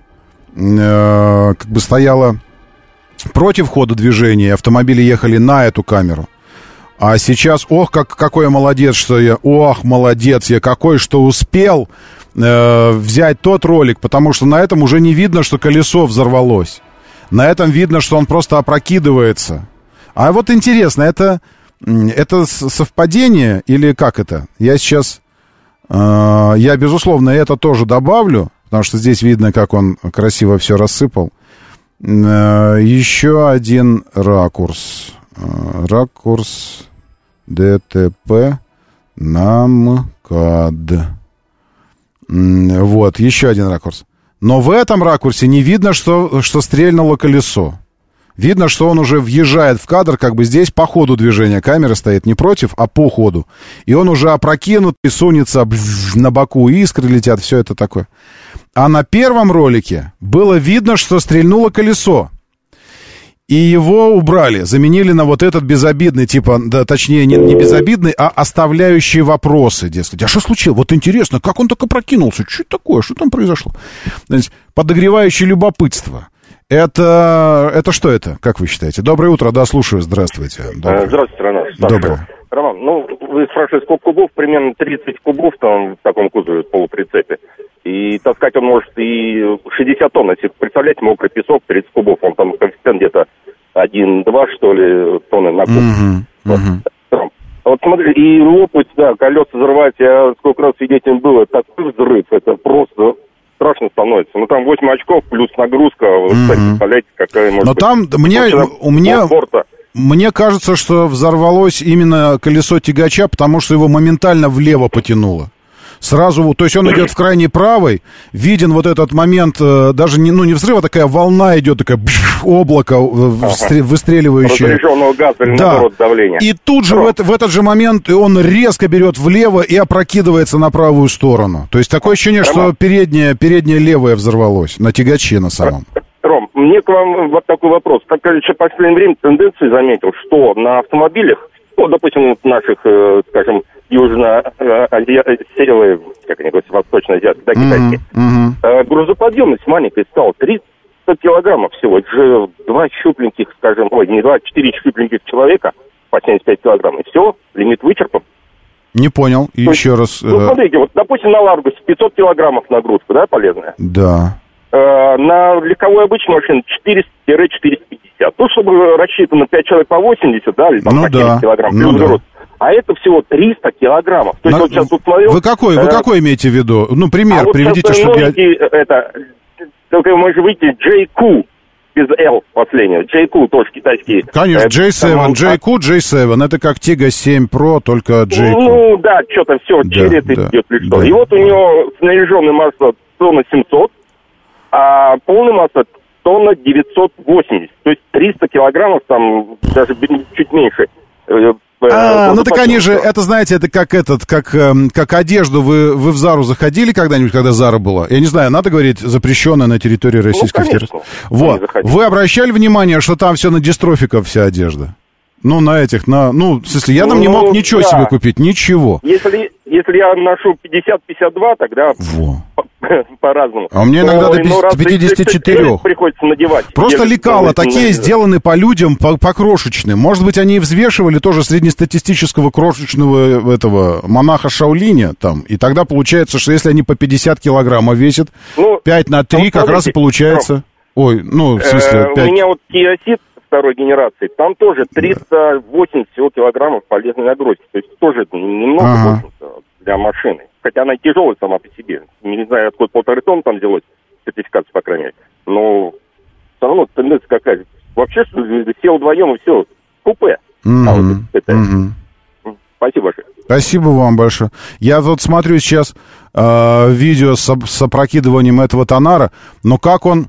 э, как бы стояла против хода движения, автомобили ехали на эту камеру. А сейчас, ох, как, какой я молодец, что я, ох, молодец я, какой, что успел э, взять тот ролик, потому что на этом уже не видно, что колесо взорвалось. На этом видно, что он просто опрокидывается. А вот интересно, это, это совпадение или как это? Я сейчас, э, я, безусловно, это тоже добавлю, потому что здесь видно, как он красиво все рассыпал. Э, еще один ракурс. Ракурс ДТП на МКАД. Вот, еще один ракурс. Но в этом ракурсе не видно, что, что стрельнуло колесо. Видно, что он уже въезжает в кадр, как бы здесь по ходу движения. Камера стоит не против, а по ходу. И он уже опрокинут и сунется бзз, на боку, искры летят, все это такое. А на первом ролике было видно, что стрельнуло колесо. И его убрали, заменили на вот этот безобидный, типа, да, точнее, не, не безобидный, а оставляющий вопросы, дескать. А что случилось? Вот интересно, как он так опрокинулся? Что это такое? Что там произошло? Значит, подогревающее любопытство. Это, это что это, как вы считаете? Доброе утро, да, слушаю, здравствуйте. Доброе. Здравствуйте, Роман. Доброе. Роман, ну, вы спрашиваете, сколько кубов? Примерно 30 кубов там в таком кузове, в полуприцепе. И таскать он может и 60 тонн. Если представляете, мокрый песок, 30 кубов, он там коэффициент где-то 1-2, что ли, тонны на куб. Мгм, Вот. мгм. Вот смотри, и лопать, да, колеса взрывать, я сколько раз свидетелем был, это такой взрыв, это просто страшно становится. Ну, там 8 очков плюс нагрузка, вы, кстати, представляете, какая может Но быть. там мне, у меня, борта. Мне кажется, что взорвалось именно колесо тягача, потому что его моментально влево потянуло. Сразу, то есть он идет в крайней правой, виден вот этот момент, э, даже не, ну, не взрыв, а такая волна идет, такая бш, облако э, выстреливающее. Разряженного газа или Да. наоборот давления. И тут же в, это- в этот же момент он резко берет влево и опрокидывается на правую сторону. То есть такое ощущение, что переднее, переднее левое взорвалось на тягаче на самом. Ром, мне к вам вот такой вопрос. Так как я в последнее время тенденцию заметил, что на автомобилях, ну, допустим, вот наших, э, скажем, южно азия- северные, как они говорят, восточно-азиатские, да, китайские, Мгм. э, грузоподъемность маленькая стала, 300 килограммов всего. Это же два щупленьких, скажем, ой, не два, четыре щупленьких человека по 75 килограмм, и все, лимит вычерпан. Не понял. И То есть, еще раз. Ну, э, смотрите, вот, допустим, на Ларгусе 500 килограммов нагрузка, да, полезная? да. Э, на легковой обычной машине 400-450. Ну, чтобы рассчитано 5 человек по 80, да, или там Ну по 70 да, килограмм, ну плюс да. груз. А это всего 300 килограммов. То есть На- вот сейчас вот смотрел... Вы какой, вы э, какой имеете в виду? Ну, пример а вот приведите, чтобы я... э, это, только может выйти JQ без L последнего. JQ тоже китайский. Конечно, Э, J7, там, JQ, J7, это как Tiga 7 Pro, только JQ. Ну, да, что-то все, Да, через это да, идет что. да. И вот у него снаряженная масса тонна 700, а полная масса тонна 980. То есть 300 килограммов, там даже чуть меньше. э, э, А, ну вот так они же, это знаете, это как этот, как, эм, как одежду. Вы, вы в Зару заходили когда-нибудь, когда Зара была? Я не знаю, надо говорить, запрещенная на территории Российской Ну, конечно, Федерации. Вот. Вы обращали внимание, что там все на дистрофиков вся одежда? Ну, на этих, на... Ну, в смысле, я там не Ну, мог ничего да. себе купить, ничего. Если, если я ношу 50-52, тогда Во. по- (laughs) по-разному. А меня иногда до иной раз 54. 39 приходится надевать. Просто лекала такие сделаны по людям, по, по крошечным. Может быть, они взвешивали тоже среднестатистического крошечного этого монаха Шаолиня там. И тогда получается, что если они по 50 килограмма весят, Ну, 5 на 3 вот как раз и получается... Ой, ну, в смысле, Э, 5... У меня вот Ceed второй генерации, там тоже 380 всего килограммов полезной нагрузки. То есть тоже немного, Ага. общем-то, для машины. Хотя она тяжелая сама по себе. Не знаю, откуда полторы тонны там взялось, сертификация, по крайней мере. Но все равно тенденция какая. Вообще, что ли, сел вдвоем и все, купе. А вот это- мгм. Спасибо большое. Спасибо вам большое. Я вот смотрю сейчас э, видео с, с опрокидыванием этого тонара, но как он...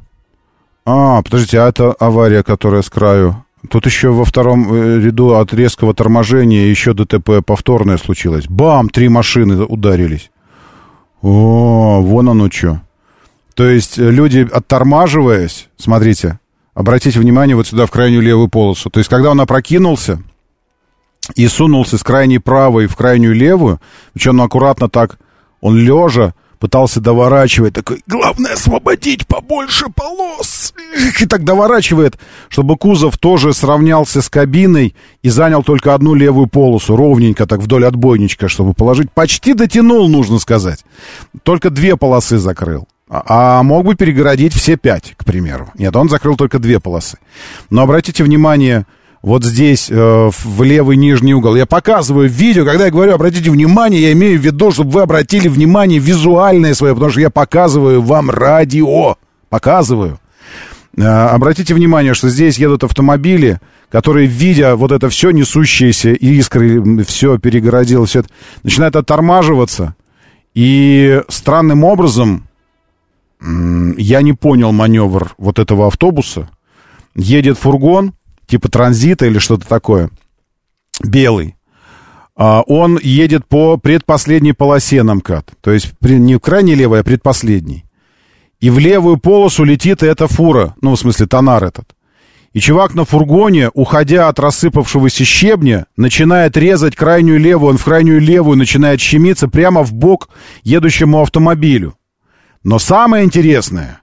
А, подождите, а это авария, которая с краю... Тут еще во втором э, ряду от резкого торможения еще ДТП повторное случилось. Бам! Три машины ударились. О, вон оно что. То есть э, люди, оттормаживаясь, смотрите, обратите внимание вот сюда в крайнюю левую полосу. То есть когда он опрокинулся, и сунулся с крайней правой в крайнюю левую, причем он аккуратно так, он лежа пытался доворачивать, такой, главное освободить побольше полос, и так доворачивает, чтобы кузов тоже сравнялся с кабиной и занял только одну левую полосу, ровненько так вдоль отбойничка, чтобы положить, почти дотянул, нужно сказать, только две полосы закрыл. А а мог бы перегородить все пять, к примеру. Нет, он закрыл только две полосы. Но обратите внимание, вот здесь, э, в левый нижний угол. Я показываю видео, когда я говорю, обратите внимание, я имею в виду, чтобы вы обратили внимание визуальное свое, потому что я показываю вам радио. Показываю. Э, обратите внимание, что здесь едут автомобили, которые, видя вот это все несущиеся искры, все перегородило, все это, начинают оттормаживаться. И странным образом, я не понял маневр вот этого автобуса. Едет фургон, типа транзита или что-то такое, белый. А, Он едет по предпоследней полосе на МКАД. То есть не крайне левой, а предпоследней. И в левую полосу летит эта фура, ну, в смысле, тонар этот. И чувак на фургоне, уходя от рассыпавшегося щебня, начинает резать крайнюю левую, он в крайнюю левую начинает щемиться прямо в бок едущему автомобилю. Но самое интересное,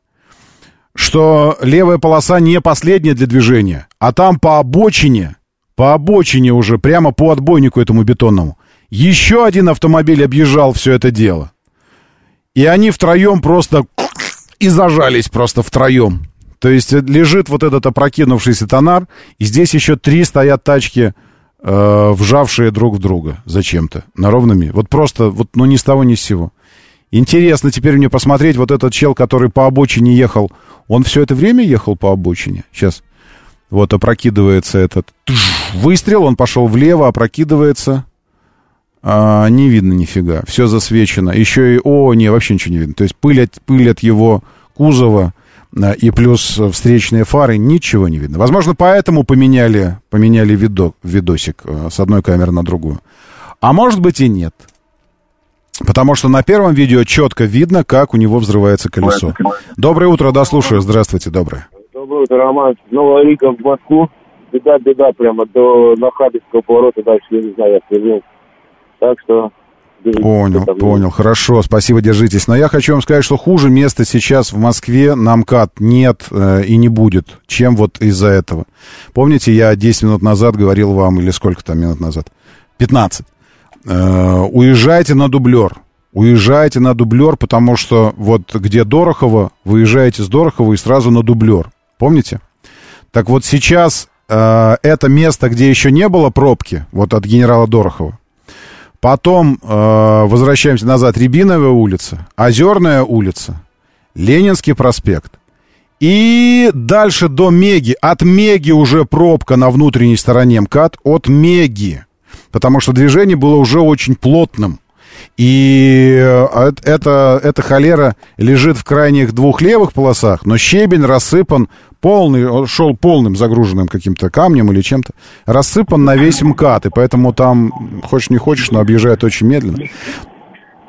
что левая полоса не последняя для движения, а там по обочине, по обочине уже, прямо по отбойнику этому бетонному, еще один автомобиль объезжал все это дело. И они втроем просто и зажались просто втроем. То есть э, лежит вот этот опрокинувшийся тонар, и здесь еще три стоят тачки, э, вжавшие друг в друга зачем-то, на ровными. Вот просто, вот, ну ни с того, ни с сего. Интересно теперь мне посмотреть, вот этот чел, который по обочине ехал, он все это время ехал по обочине? Сейчас. Вот опрокидывается этот выстрел, он пошел влево, опрокидывается. А, не видно нифига, все засвечено. Еще и, о, не, вообще ничего не видно. То есть пыль от, пыль от его кузова а, и плюс встречные фары, ничего не видно. Возможно, поэтому поменяли, поменяли видок, видосик а, с одной камеры на другую. А может быть и нет. Потому что на первом видео четко видно, как у него взрывается колесо. Доброе утро, да, слушаю. Здравствуйте, доброе. Доброе утро, Роман. Нового Рика в Москву. Беда, беда, прямо до Нахабинского поворота дальше, я не знаю, я связал. Так что... Понял, понял, хорошо, спасибо, держитесь. Но я хочу вам сказать, что хуже места сейчас в Москве на МКАД нет э, и не будет, чем вот из-за этого. Помните, я 10 минут назад говорил вам, или сколько там минут назад? 15. Э, уезжайте на дублер. Уезжайте на дублер, потому что вот где Дорохово, выезжаете с Дорохова и сразу на дублер. Помните? Так вот сейчас э, это место, где еще не было пробки, вот от генерала Дорохова. Потом э, возвращаемся назад. Рябиновая улица, Озерная улица, Ленинский проспект. И дальше до Меги. От Меги уже пробка на внутренней стороне МКАД. От Меги. Потому что движение было уже очень плотным. И э, эта, эта холера лежит в крайних двух левых полосах, но щебень рассыпан полный, он шел полным загруженным каким-то камнем или чем-то, рассыпан на весь МКАД, и поэтому там, хочешь не хочешь, но объезжает очень медленно.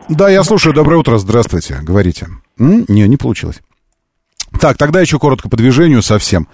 Да, я слушаю, доброе утро, здравствуйте, говорите. М? Не, не получилось. Так, тогда еще коротко по движению совсем.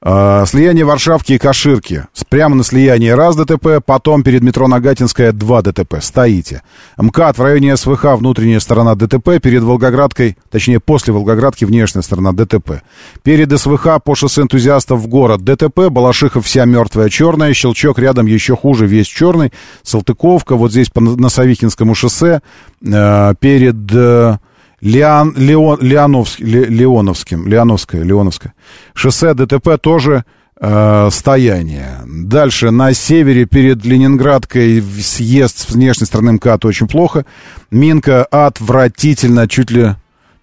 Э, слияние Варшавки и Каширки. Прямо на слиянии раз ДТП, потом перед метро Нагатинская два ДТП. Стоите. МКАД в районе СВХ внутренняя сторона ДТП, перед Волгоградкой, точнее после Волгоградки внешняя сторона ДТП. Перед СВХ по шоссе энтузиастов в город ДТП, Балашихов вся мертвая черная, Щелчок рядом еще хуже, весь черный, Салтыковка, вот здесь по Носовихинскому шоссе, э, перед... Э, Леон, Леон, Леоновск, Ле, Леоновским, Леоновское, Леоновское. Шоссе ДТП тоже э, стояние. Дальше на севере перед Ленинградкой съезд с внешней стороны МКАД очень плохо. Минка отвратительно, чуть ли,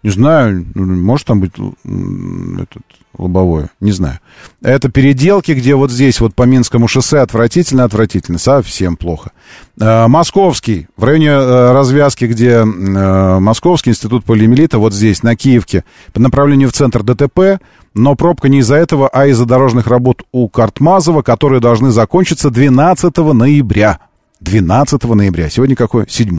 не знаю, может там быть этот, лобовое, не знаю. Это переделки, где вот здесь, вот по Минскому шоссе, отвратительно-отвратительно, совсем плохо. Э, Московский, в районе э, развязки, где э, Московский институт полиэмилита, вот здесь, на Киевке, по направлению в центр ДТП, но пробка не из-за этого, а из-за дорожных работ у Картмазова, которые должны закончиться 12 ноября. 12 ноября. Сегодня какое? 7.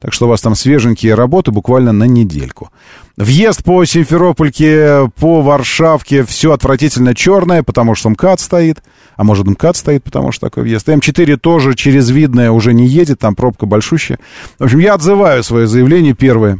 Так что у вас там свеженькие работы буквально на недельку. Въезд по Симферопольке, по Варшавке, все отвратительно черное, потому что МКАД стоит. А может МКАД стоит, потому что такой въезд. М4 тоже через Видное уже не едет, там пробка большущая. В общем, я отзываю свое заявление первое.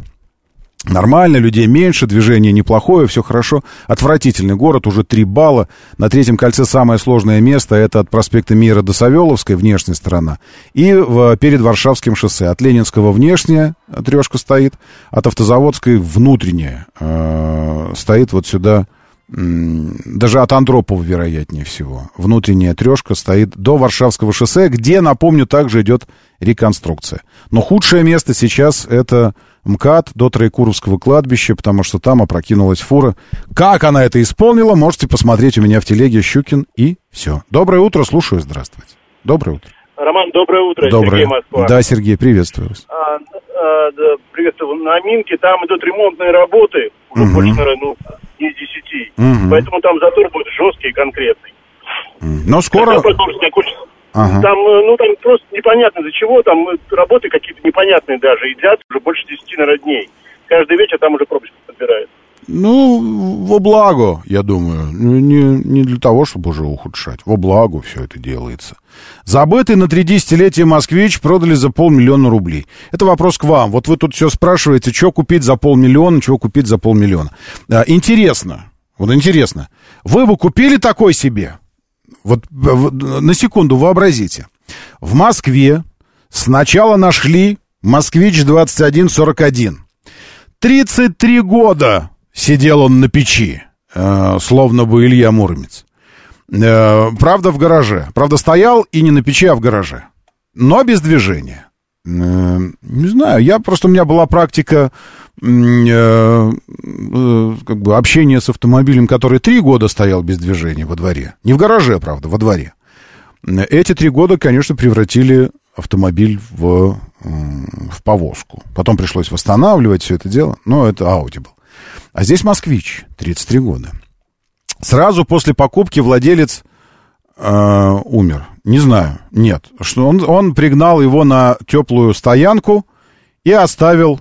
Нормально, людей меньше, движение неплохое, все хорошо. Отвратительный город, уже 3 балла. На третьем кольце самое сложное место, это от проспекта Мира до Савеловской, внешняя сторона. И в, перед Варшавским шоссе. От Ленинского внешняя трешка стоит, от Автозаводской внутренняя э, стоит вот сюда, даже от Андропова, вероятнее всего. Внутренняя трешка стоит до Варшавского шоссе, где, напомню, также идет реконструкция. Но худшее место сейчас это МКАД до Троекуровского кладбища, потому что там опрокинулась фура. Как она это исполнила, можете посмотреть у меня в телеге Щукин и все. Доброе утро, слушаю, здравствуйте. Доброе утро. Роман, доброе утро, доброе. Сергей Москва. Да, Сергей, приветствую вас. А, а, да, приветствую. На Минке там идут ремонтные работы, уже Мгм. больше, наверное, ну, не десяти. Мгм. Поэтому там затор будет жесткий и конкретный. Но скоро... Когда. Ага. Там, э, ну, там просто непонятно из-за чего, там э, работы какие-то непонятные даже, и длятся уже больше 10, наверное, дней. Каждый вечер там уже пробочка подбирает. Ну, во благо, я думаю. Ну, Не, не для того, чтобы уже ухудшать. Во благо все это делается. Забытый на три десятилетия москвич продали за полмиллиона рублей. Это вопрос к вам. Вот вы тут все спрашиваете, что купить за полмиллиона, чего купить за полмиллиона. А, интересно, вот интересно. Вы бы купили такой себе? Вот, вот на секунду вообразите. В Москве сначала нашли «Москвич 2141». 33 года сидел он на печи, э, словно бы Илья Муромец. Э, правда, в гараже. Правда, стоял и не на печи, а в гараже. Но без движения. Не знаю, я просто у меня была практика э, э, как бы общение с автомобилем, который три года стоял без движения во дворе. Не в гараже, правда, во дворе. Эти три года, конечно, превратили автомобиль в, в повозку. Потом пришлось восстанавливать все это дело, но это Audi был. А здесь москвич, 33 года. Сразу после покупки владелец э, умер. Не знаю, нет. Что он, он пригнал его на теплую стоянку и оставил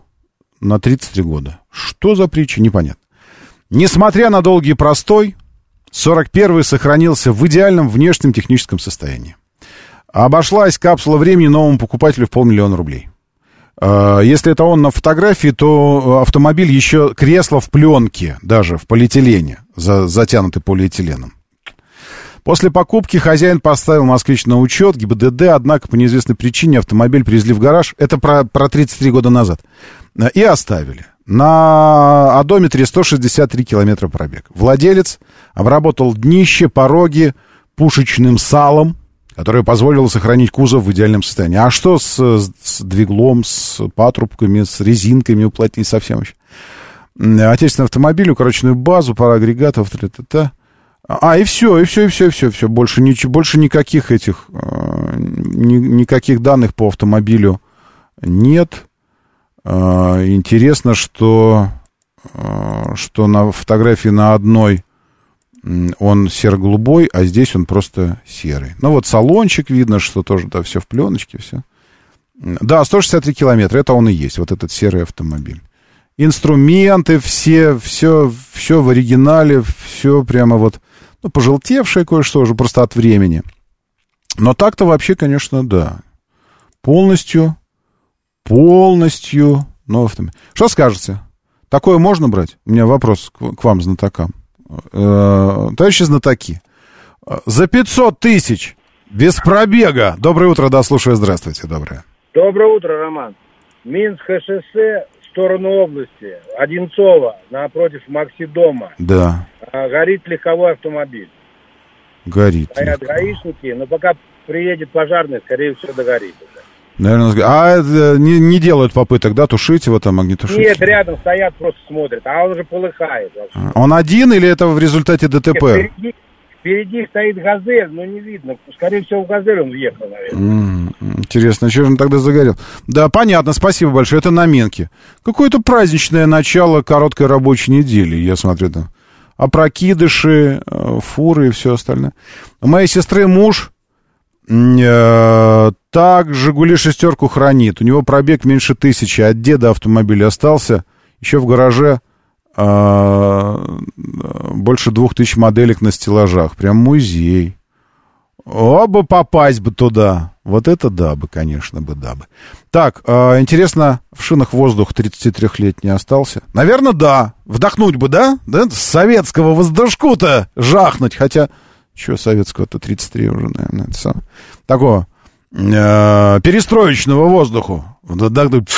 на 33 года. Что за притча, непонятно. Несмотря на долгий простой, 41-й сохранился в идеальном внешнем техническом состоянии. Обошлась капсула времени новому покупателю в полмиллиона рублей. А, Если это он на фотографии, то автомобиль еще кресло в пленке, даже в полиэтилене, за, затянутый полиэтиленом. После покупки хозяин поставил «Москвич» на учет, ГИБДД, однако по неизвестной причине автомобиль привезли в гараж. Это про, про 33 года назад. Э, И оставили. На одометре 163 километра пробег. Владелец обработал днище, пороги пушечным салом, которое позволило сохранить кузов в идеальном состоянии. А что с, с двиглом, с патрубками, с резинками уплотнить совсем? М, Отечественный автомобиль, укороченную базу, пара агрегатов, та-та-та. А, и все, и все, и все, и все, все. Больше, ничего, больше никаких этих, э, ни- никаких данных по автомобилю нет. Э, интересно, что, э, что на фотографии на одной он серо-голубой, а здесь он просто серый. Ну вот салончик видно, что тоже, да, все в пленочке, все. Да, 163 километра, это он и есть, вот этот серый автомобиль. Инструменты все, все, все в оригинале, все прямо вот, ну, пожелтевшее кое-что уже просто от времени. Но так-то вообще, конечно, да. Полностью, полностью новый автомобиль. Что скажете? Такое можно брать? У меня вопрос к, вам, знатокам. Э, товарищи знатоки, за 500 тысяч, без пробега. Доброе утро, да, слушаю, здравствуйте, доброе. Доброе утро, Роман. Минское шоссе в сторону области, Одинцово, напротив Максидома. Да, Горит легковой автомобиль. горит. Стоят гаишники, но пока приедет пожарный, скорее всего, догорит. уже. Наверное, а это не, не делают попыток, да, тушить его там, огнетушить? Нет, рядом стоят, просто смотрят, а он уже полыхает. вообще. Он один или это в результате ДТП? Впереди, впереди стоит газель, но не видно. Скорее всего, в газель он въехал, наверное. Интересно, что же он тогда загорел? Да, понятно, спасибо большое. Это на Менке. Какое-то праздничное начало короткой рабочей недели, я смотрю там. Опрокидыши, э, фуры и все остальное. У моей сестры муж э, так «Жигули» шестерку хранит. У него пробег меньше тысячи. От деда автомобиль остался. Еще в гараже э, больше двух тысяч моделек на стеллажах. Прям музей. Оба попасть бы туда. Вот это да бы, конечно бы, да бы. Так, э, интересно, в шинах воздух 33-летний остался? Наверное, да. Вдохнуть бы, да? Да, с советского воздушку-то жахнуть. Хотя, что советского-то 33 уже, наверное, это самое. Такого э, перестроечного воздуху. Вдохнуть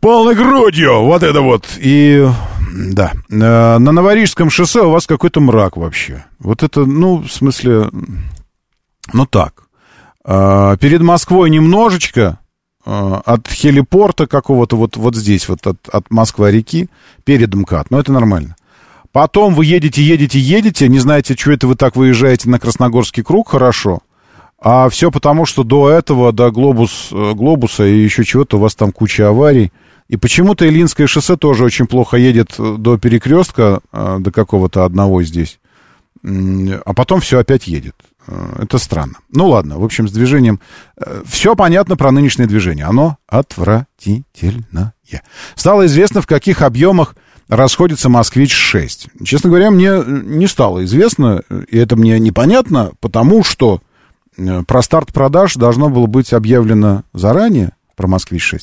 полной грудью. Вот это вот. И да. Э, на Новорижском шоссе у вас какой-то мрак вообще. Вот это, ну, в смысле, ну так. Э, перед Москвой немножечко э, от хелипорта какого-то вот, вот здесь, вот от, от Москва-реки, перед МКАД. Но это нормально. Потом вы едете, едете, едете, не знаете, что это вы так выезжаете на Красногорский круг, хорошо. А все потому, что до этого, до глобус, э, глобуса и еще чего-то, у вас там куча аварий. И почему-то Илинское шоссе тоже очень плохо едет э, до перекрестка, э, до какого-то одного здесь. А потом все опять едет. Э, Это странно. Ну ладно, в общем, с движением... Все понятно про нынешнее движение. Оно отвратительное. Стало известно, в каких объемах расходится «Москвич-6». Честно говоря, мне не стало известно, и это мне непонятно, потому что э, про старт продаж должно было быть объявлено заранее, про «Москвич-6».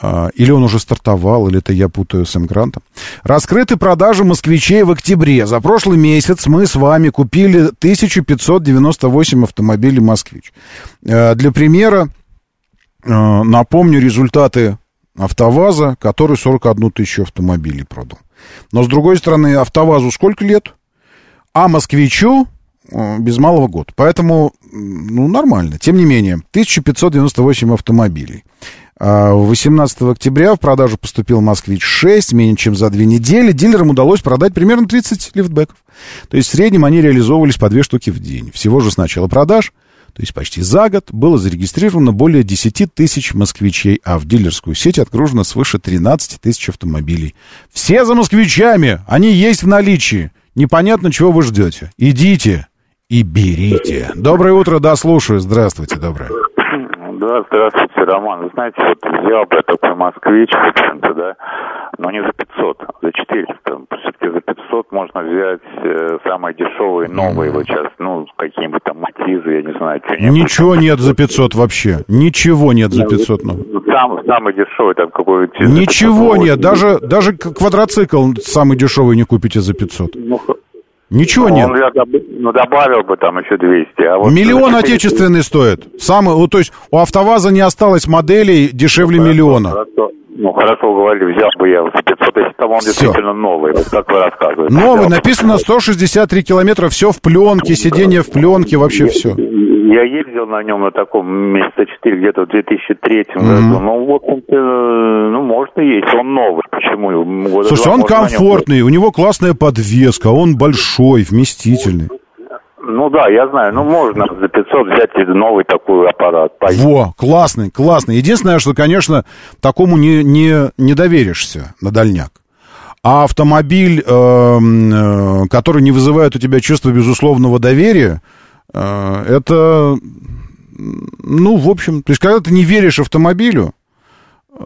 А, Или он уже стартовал, или это я путаю с М-Грантом. Раскрыты продажи москвичей в октябре. За прошлый месяц мы с вами купили 1598 автомобилей «Москвич». Э, Для примера э, напомню результаты «АвтоВАЗа», который 41 тысячу автомобилей продал. Но, с другой стороны, «АвтоВАЗу» сколько лет? А «Москвичу» э, без малого год. Поэтому, ну, нормально. Тем не менее, 1598 автомобилей. А 18 октября в продажу поступил «Москвич-6» менее чем за две недели. Дилерам удалось продать примерно 30 лифтбеков. То есть в среднем они реализовывались по две штуки в день. Всего же с начала продаж, то есть почти за год, было зарегистрировано более 10 тысяч москвичей, а в дилерскую сеть отгружено свыше 13 тысяч автомобилей. Все за москвичами, они есть в наличии. Непонятно, чего вы ждете. Идите и берите. Доброе утро, да, слушаю. Здравствуйте, доброе. Да, здравствуйте, Роман. Вы знаете, вот взял бы я такой москвич, в общем-то, да, но не за 500, за 400. Все-таки за 500 можно взять э, самые дешевые, новые вот сейчас, ну, какие-нибудь там матизы, я не знаю, что-нибудь. Ничего нет за 500 вообще. Ничего нет за 500. Ну. Сам, самый дешевый там какой-то... Ничего нет. Даже, даже квадроцикл самый дешевый не купите за 500. Ну, Ничего ну, нет. он, я ну, добавил бы там еще 200. А вот Миллион 400 отечественный стоит. Самый, вот, то есть у АвтоВАЗа не осталось моделей дешевле миллиона. Хорошо. Ну, хорошо говорили, взял бы я 500, если там он Всё. действительно новый, вот как вы рассказываете. Новый, написано 163 километра, все в пленке, сиденье в пленке, вообще все. Я ездил на нем на таком месяца 4 где-то в 2003 Мгм. году. Ну, в общем-то, ну, можно есть. Он новый. Почему? Года Слушай, он комфортный, у него классная подвеска, он большой, вместительный. Ну да, я знаю. Ну, можно за 500 взять новый такой аппарат. Поехать. Во, классный, классный. Единственное, что, конечно, такому не, не, не доверишься на дальняк. А автомобиль, эм, э, который не вызывает у тебя чувство безусловного доверия, э, это, ну, в общем, то есть, когда ты не веришь автомобилю,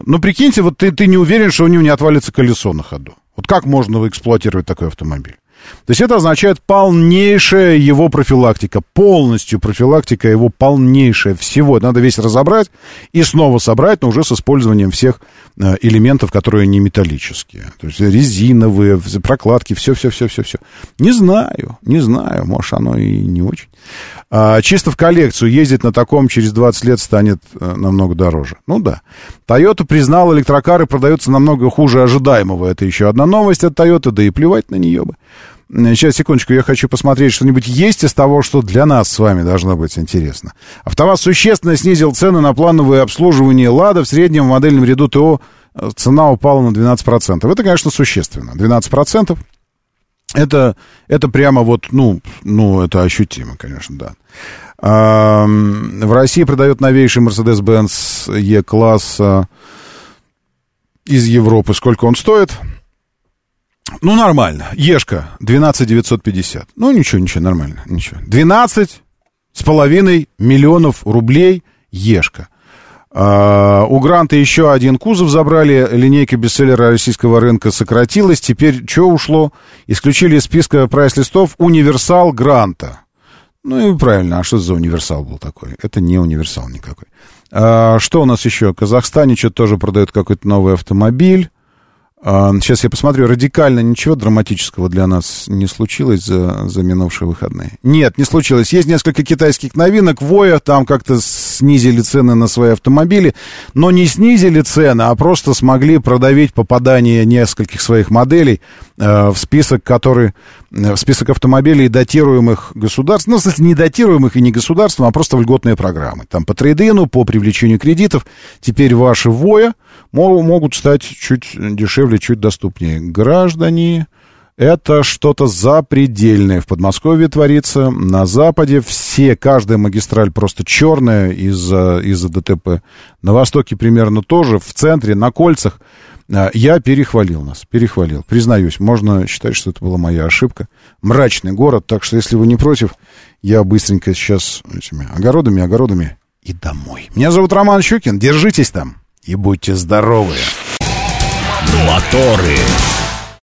ну, прикиньте, вот ты, ты не уверен, что у него не отвалится колесо на ходу. Вот как можно эксплуатировать такой автомобиль? То есть это означает полнейшая его профилактика, полностью профилактика его полнейшая всего. Надо весь разобрать и снова собрать, но уже с использованием всех э, элементов, которые не металлические. То есть резиновые, прокладки, все-все-все-все-все. Не знаю, не знаю, может оно и не очень. А, чисто в коллекцию ездить на таком через 20 лет станет э, намного дороже. Ну да. Toyota признал, электрокары продаются намного хуже ожидаемого. Это еще одна новость от Toyota, да и плевать на нее бы. М, Сейчас, секундочку, я хочу посмотреть, что-нибудь есть из того, что для нас с вами должно быть интересно. АвтоВАЗ существенно снизил цены на плановое обслуживание «Лада». В среднем в модельном ряду ТО э, цена упала на 12%. Это, конечно, существенно. 12%. Это, это прямо вот, ну, ну, это ощутимо, конечно, да. Ам, В России продают новейший Mercedes-Benz E-класса из Европы. Сколько он стоит? Ну, нормально. Ешка, 12 950. Ну, ничего, ничего, нормально, ничего. 12 с половиной миллионов рублей Ешка. А, у Гранта еще один кузов забрали, линейка бестселлера российского рынка сократилась. Теперь что ушло? Исключили из списка прайс-листов универсал Гранта. Ну и правильно, а что за универсал был такой? Это не универсал никакой. А, что у нас еще? В Казахстане что-то тоже продают какой-то новый автомобиль. А, сейчас я посмотрю, радикально ничего драматического для нас не случилось за, за минувшие выходные. Нет, не случилось. Есть несколько китайских новинок. Воя там как-то снизили цены на свои автомобили, но не снизили цены, а просто смогли продавить попадание нескольких своих моделей э, в список, который, э, в список автомобилей, датируемых государством, ну, в смысле, не датируемых и не государством, а просто в льготные программы. Там по трейдину, по привлечению кредитов. Теперь ваши Воя мо- могут стать чуть дешевле, чуть доступнее. Граждане, это что-то запредельное в Подмосковье творится. На Западе все, каждая магистраль просто черная из-за из ДТП. На Востоке примерно тоже. В центре, на кольцах. А, Я перехвалил нас, перехвалил. Признаюсь, можно считать, что это была моя ошибка. Мрачный город, так что если вы не против, я быстренько сейчас этими огородами, огородами и домой. Меня зовут Роман Щукин, держитесь там и будьте здоровы. Моторы.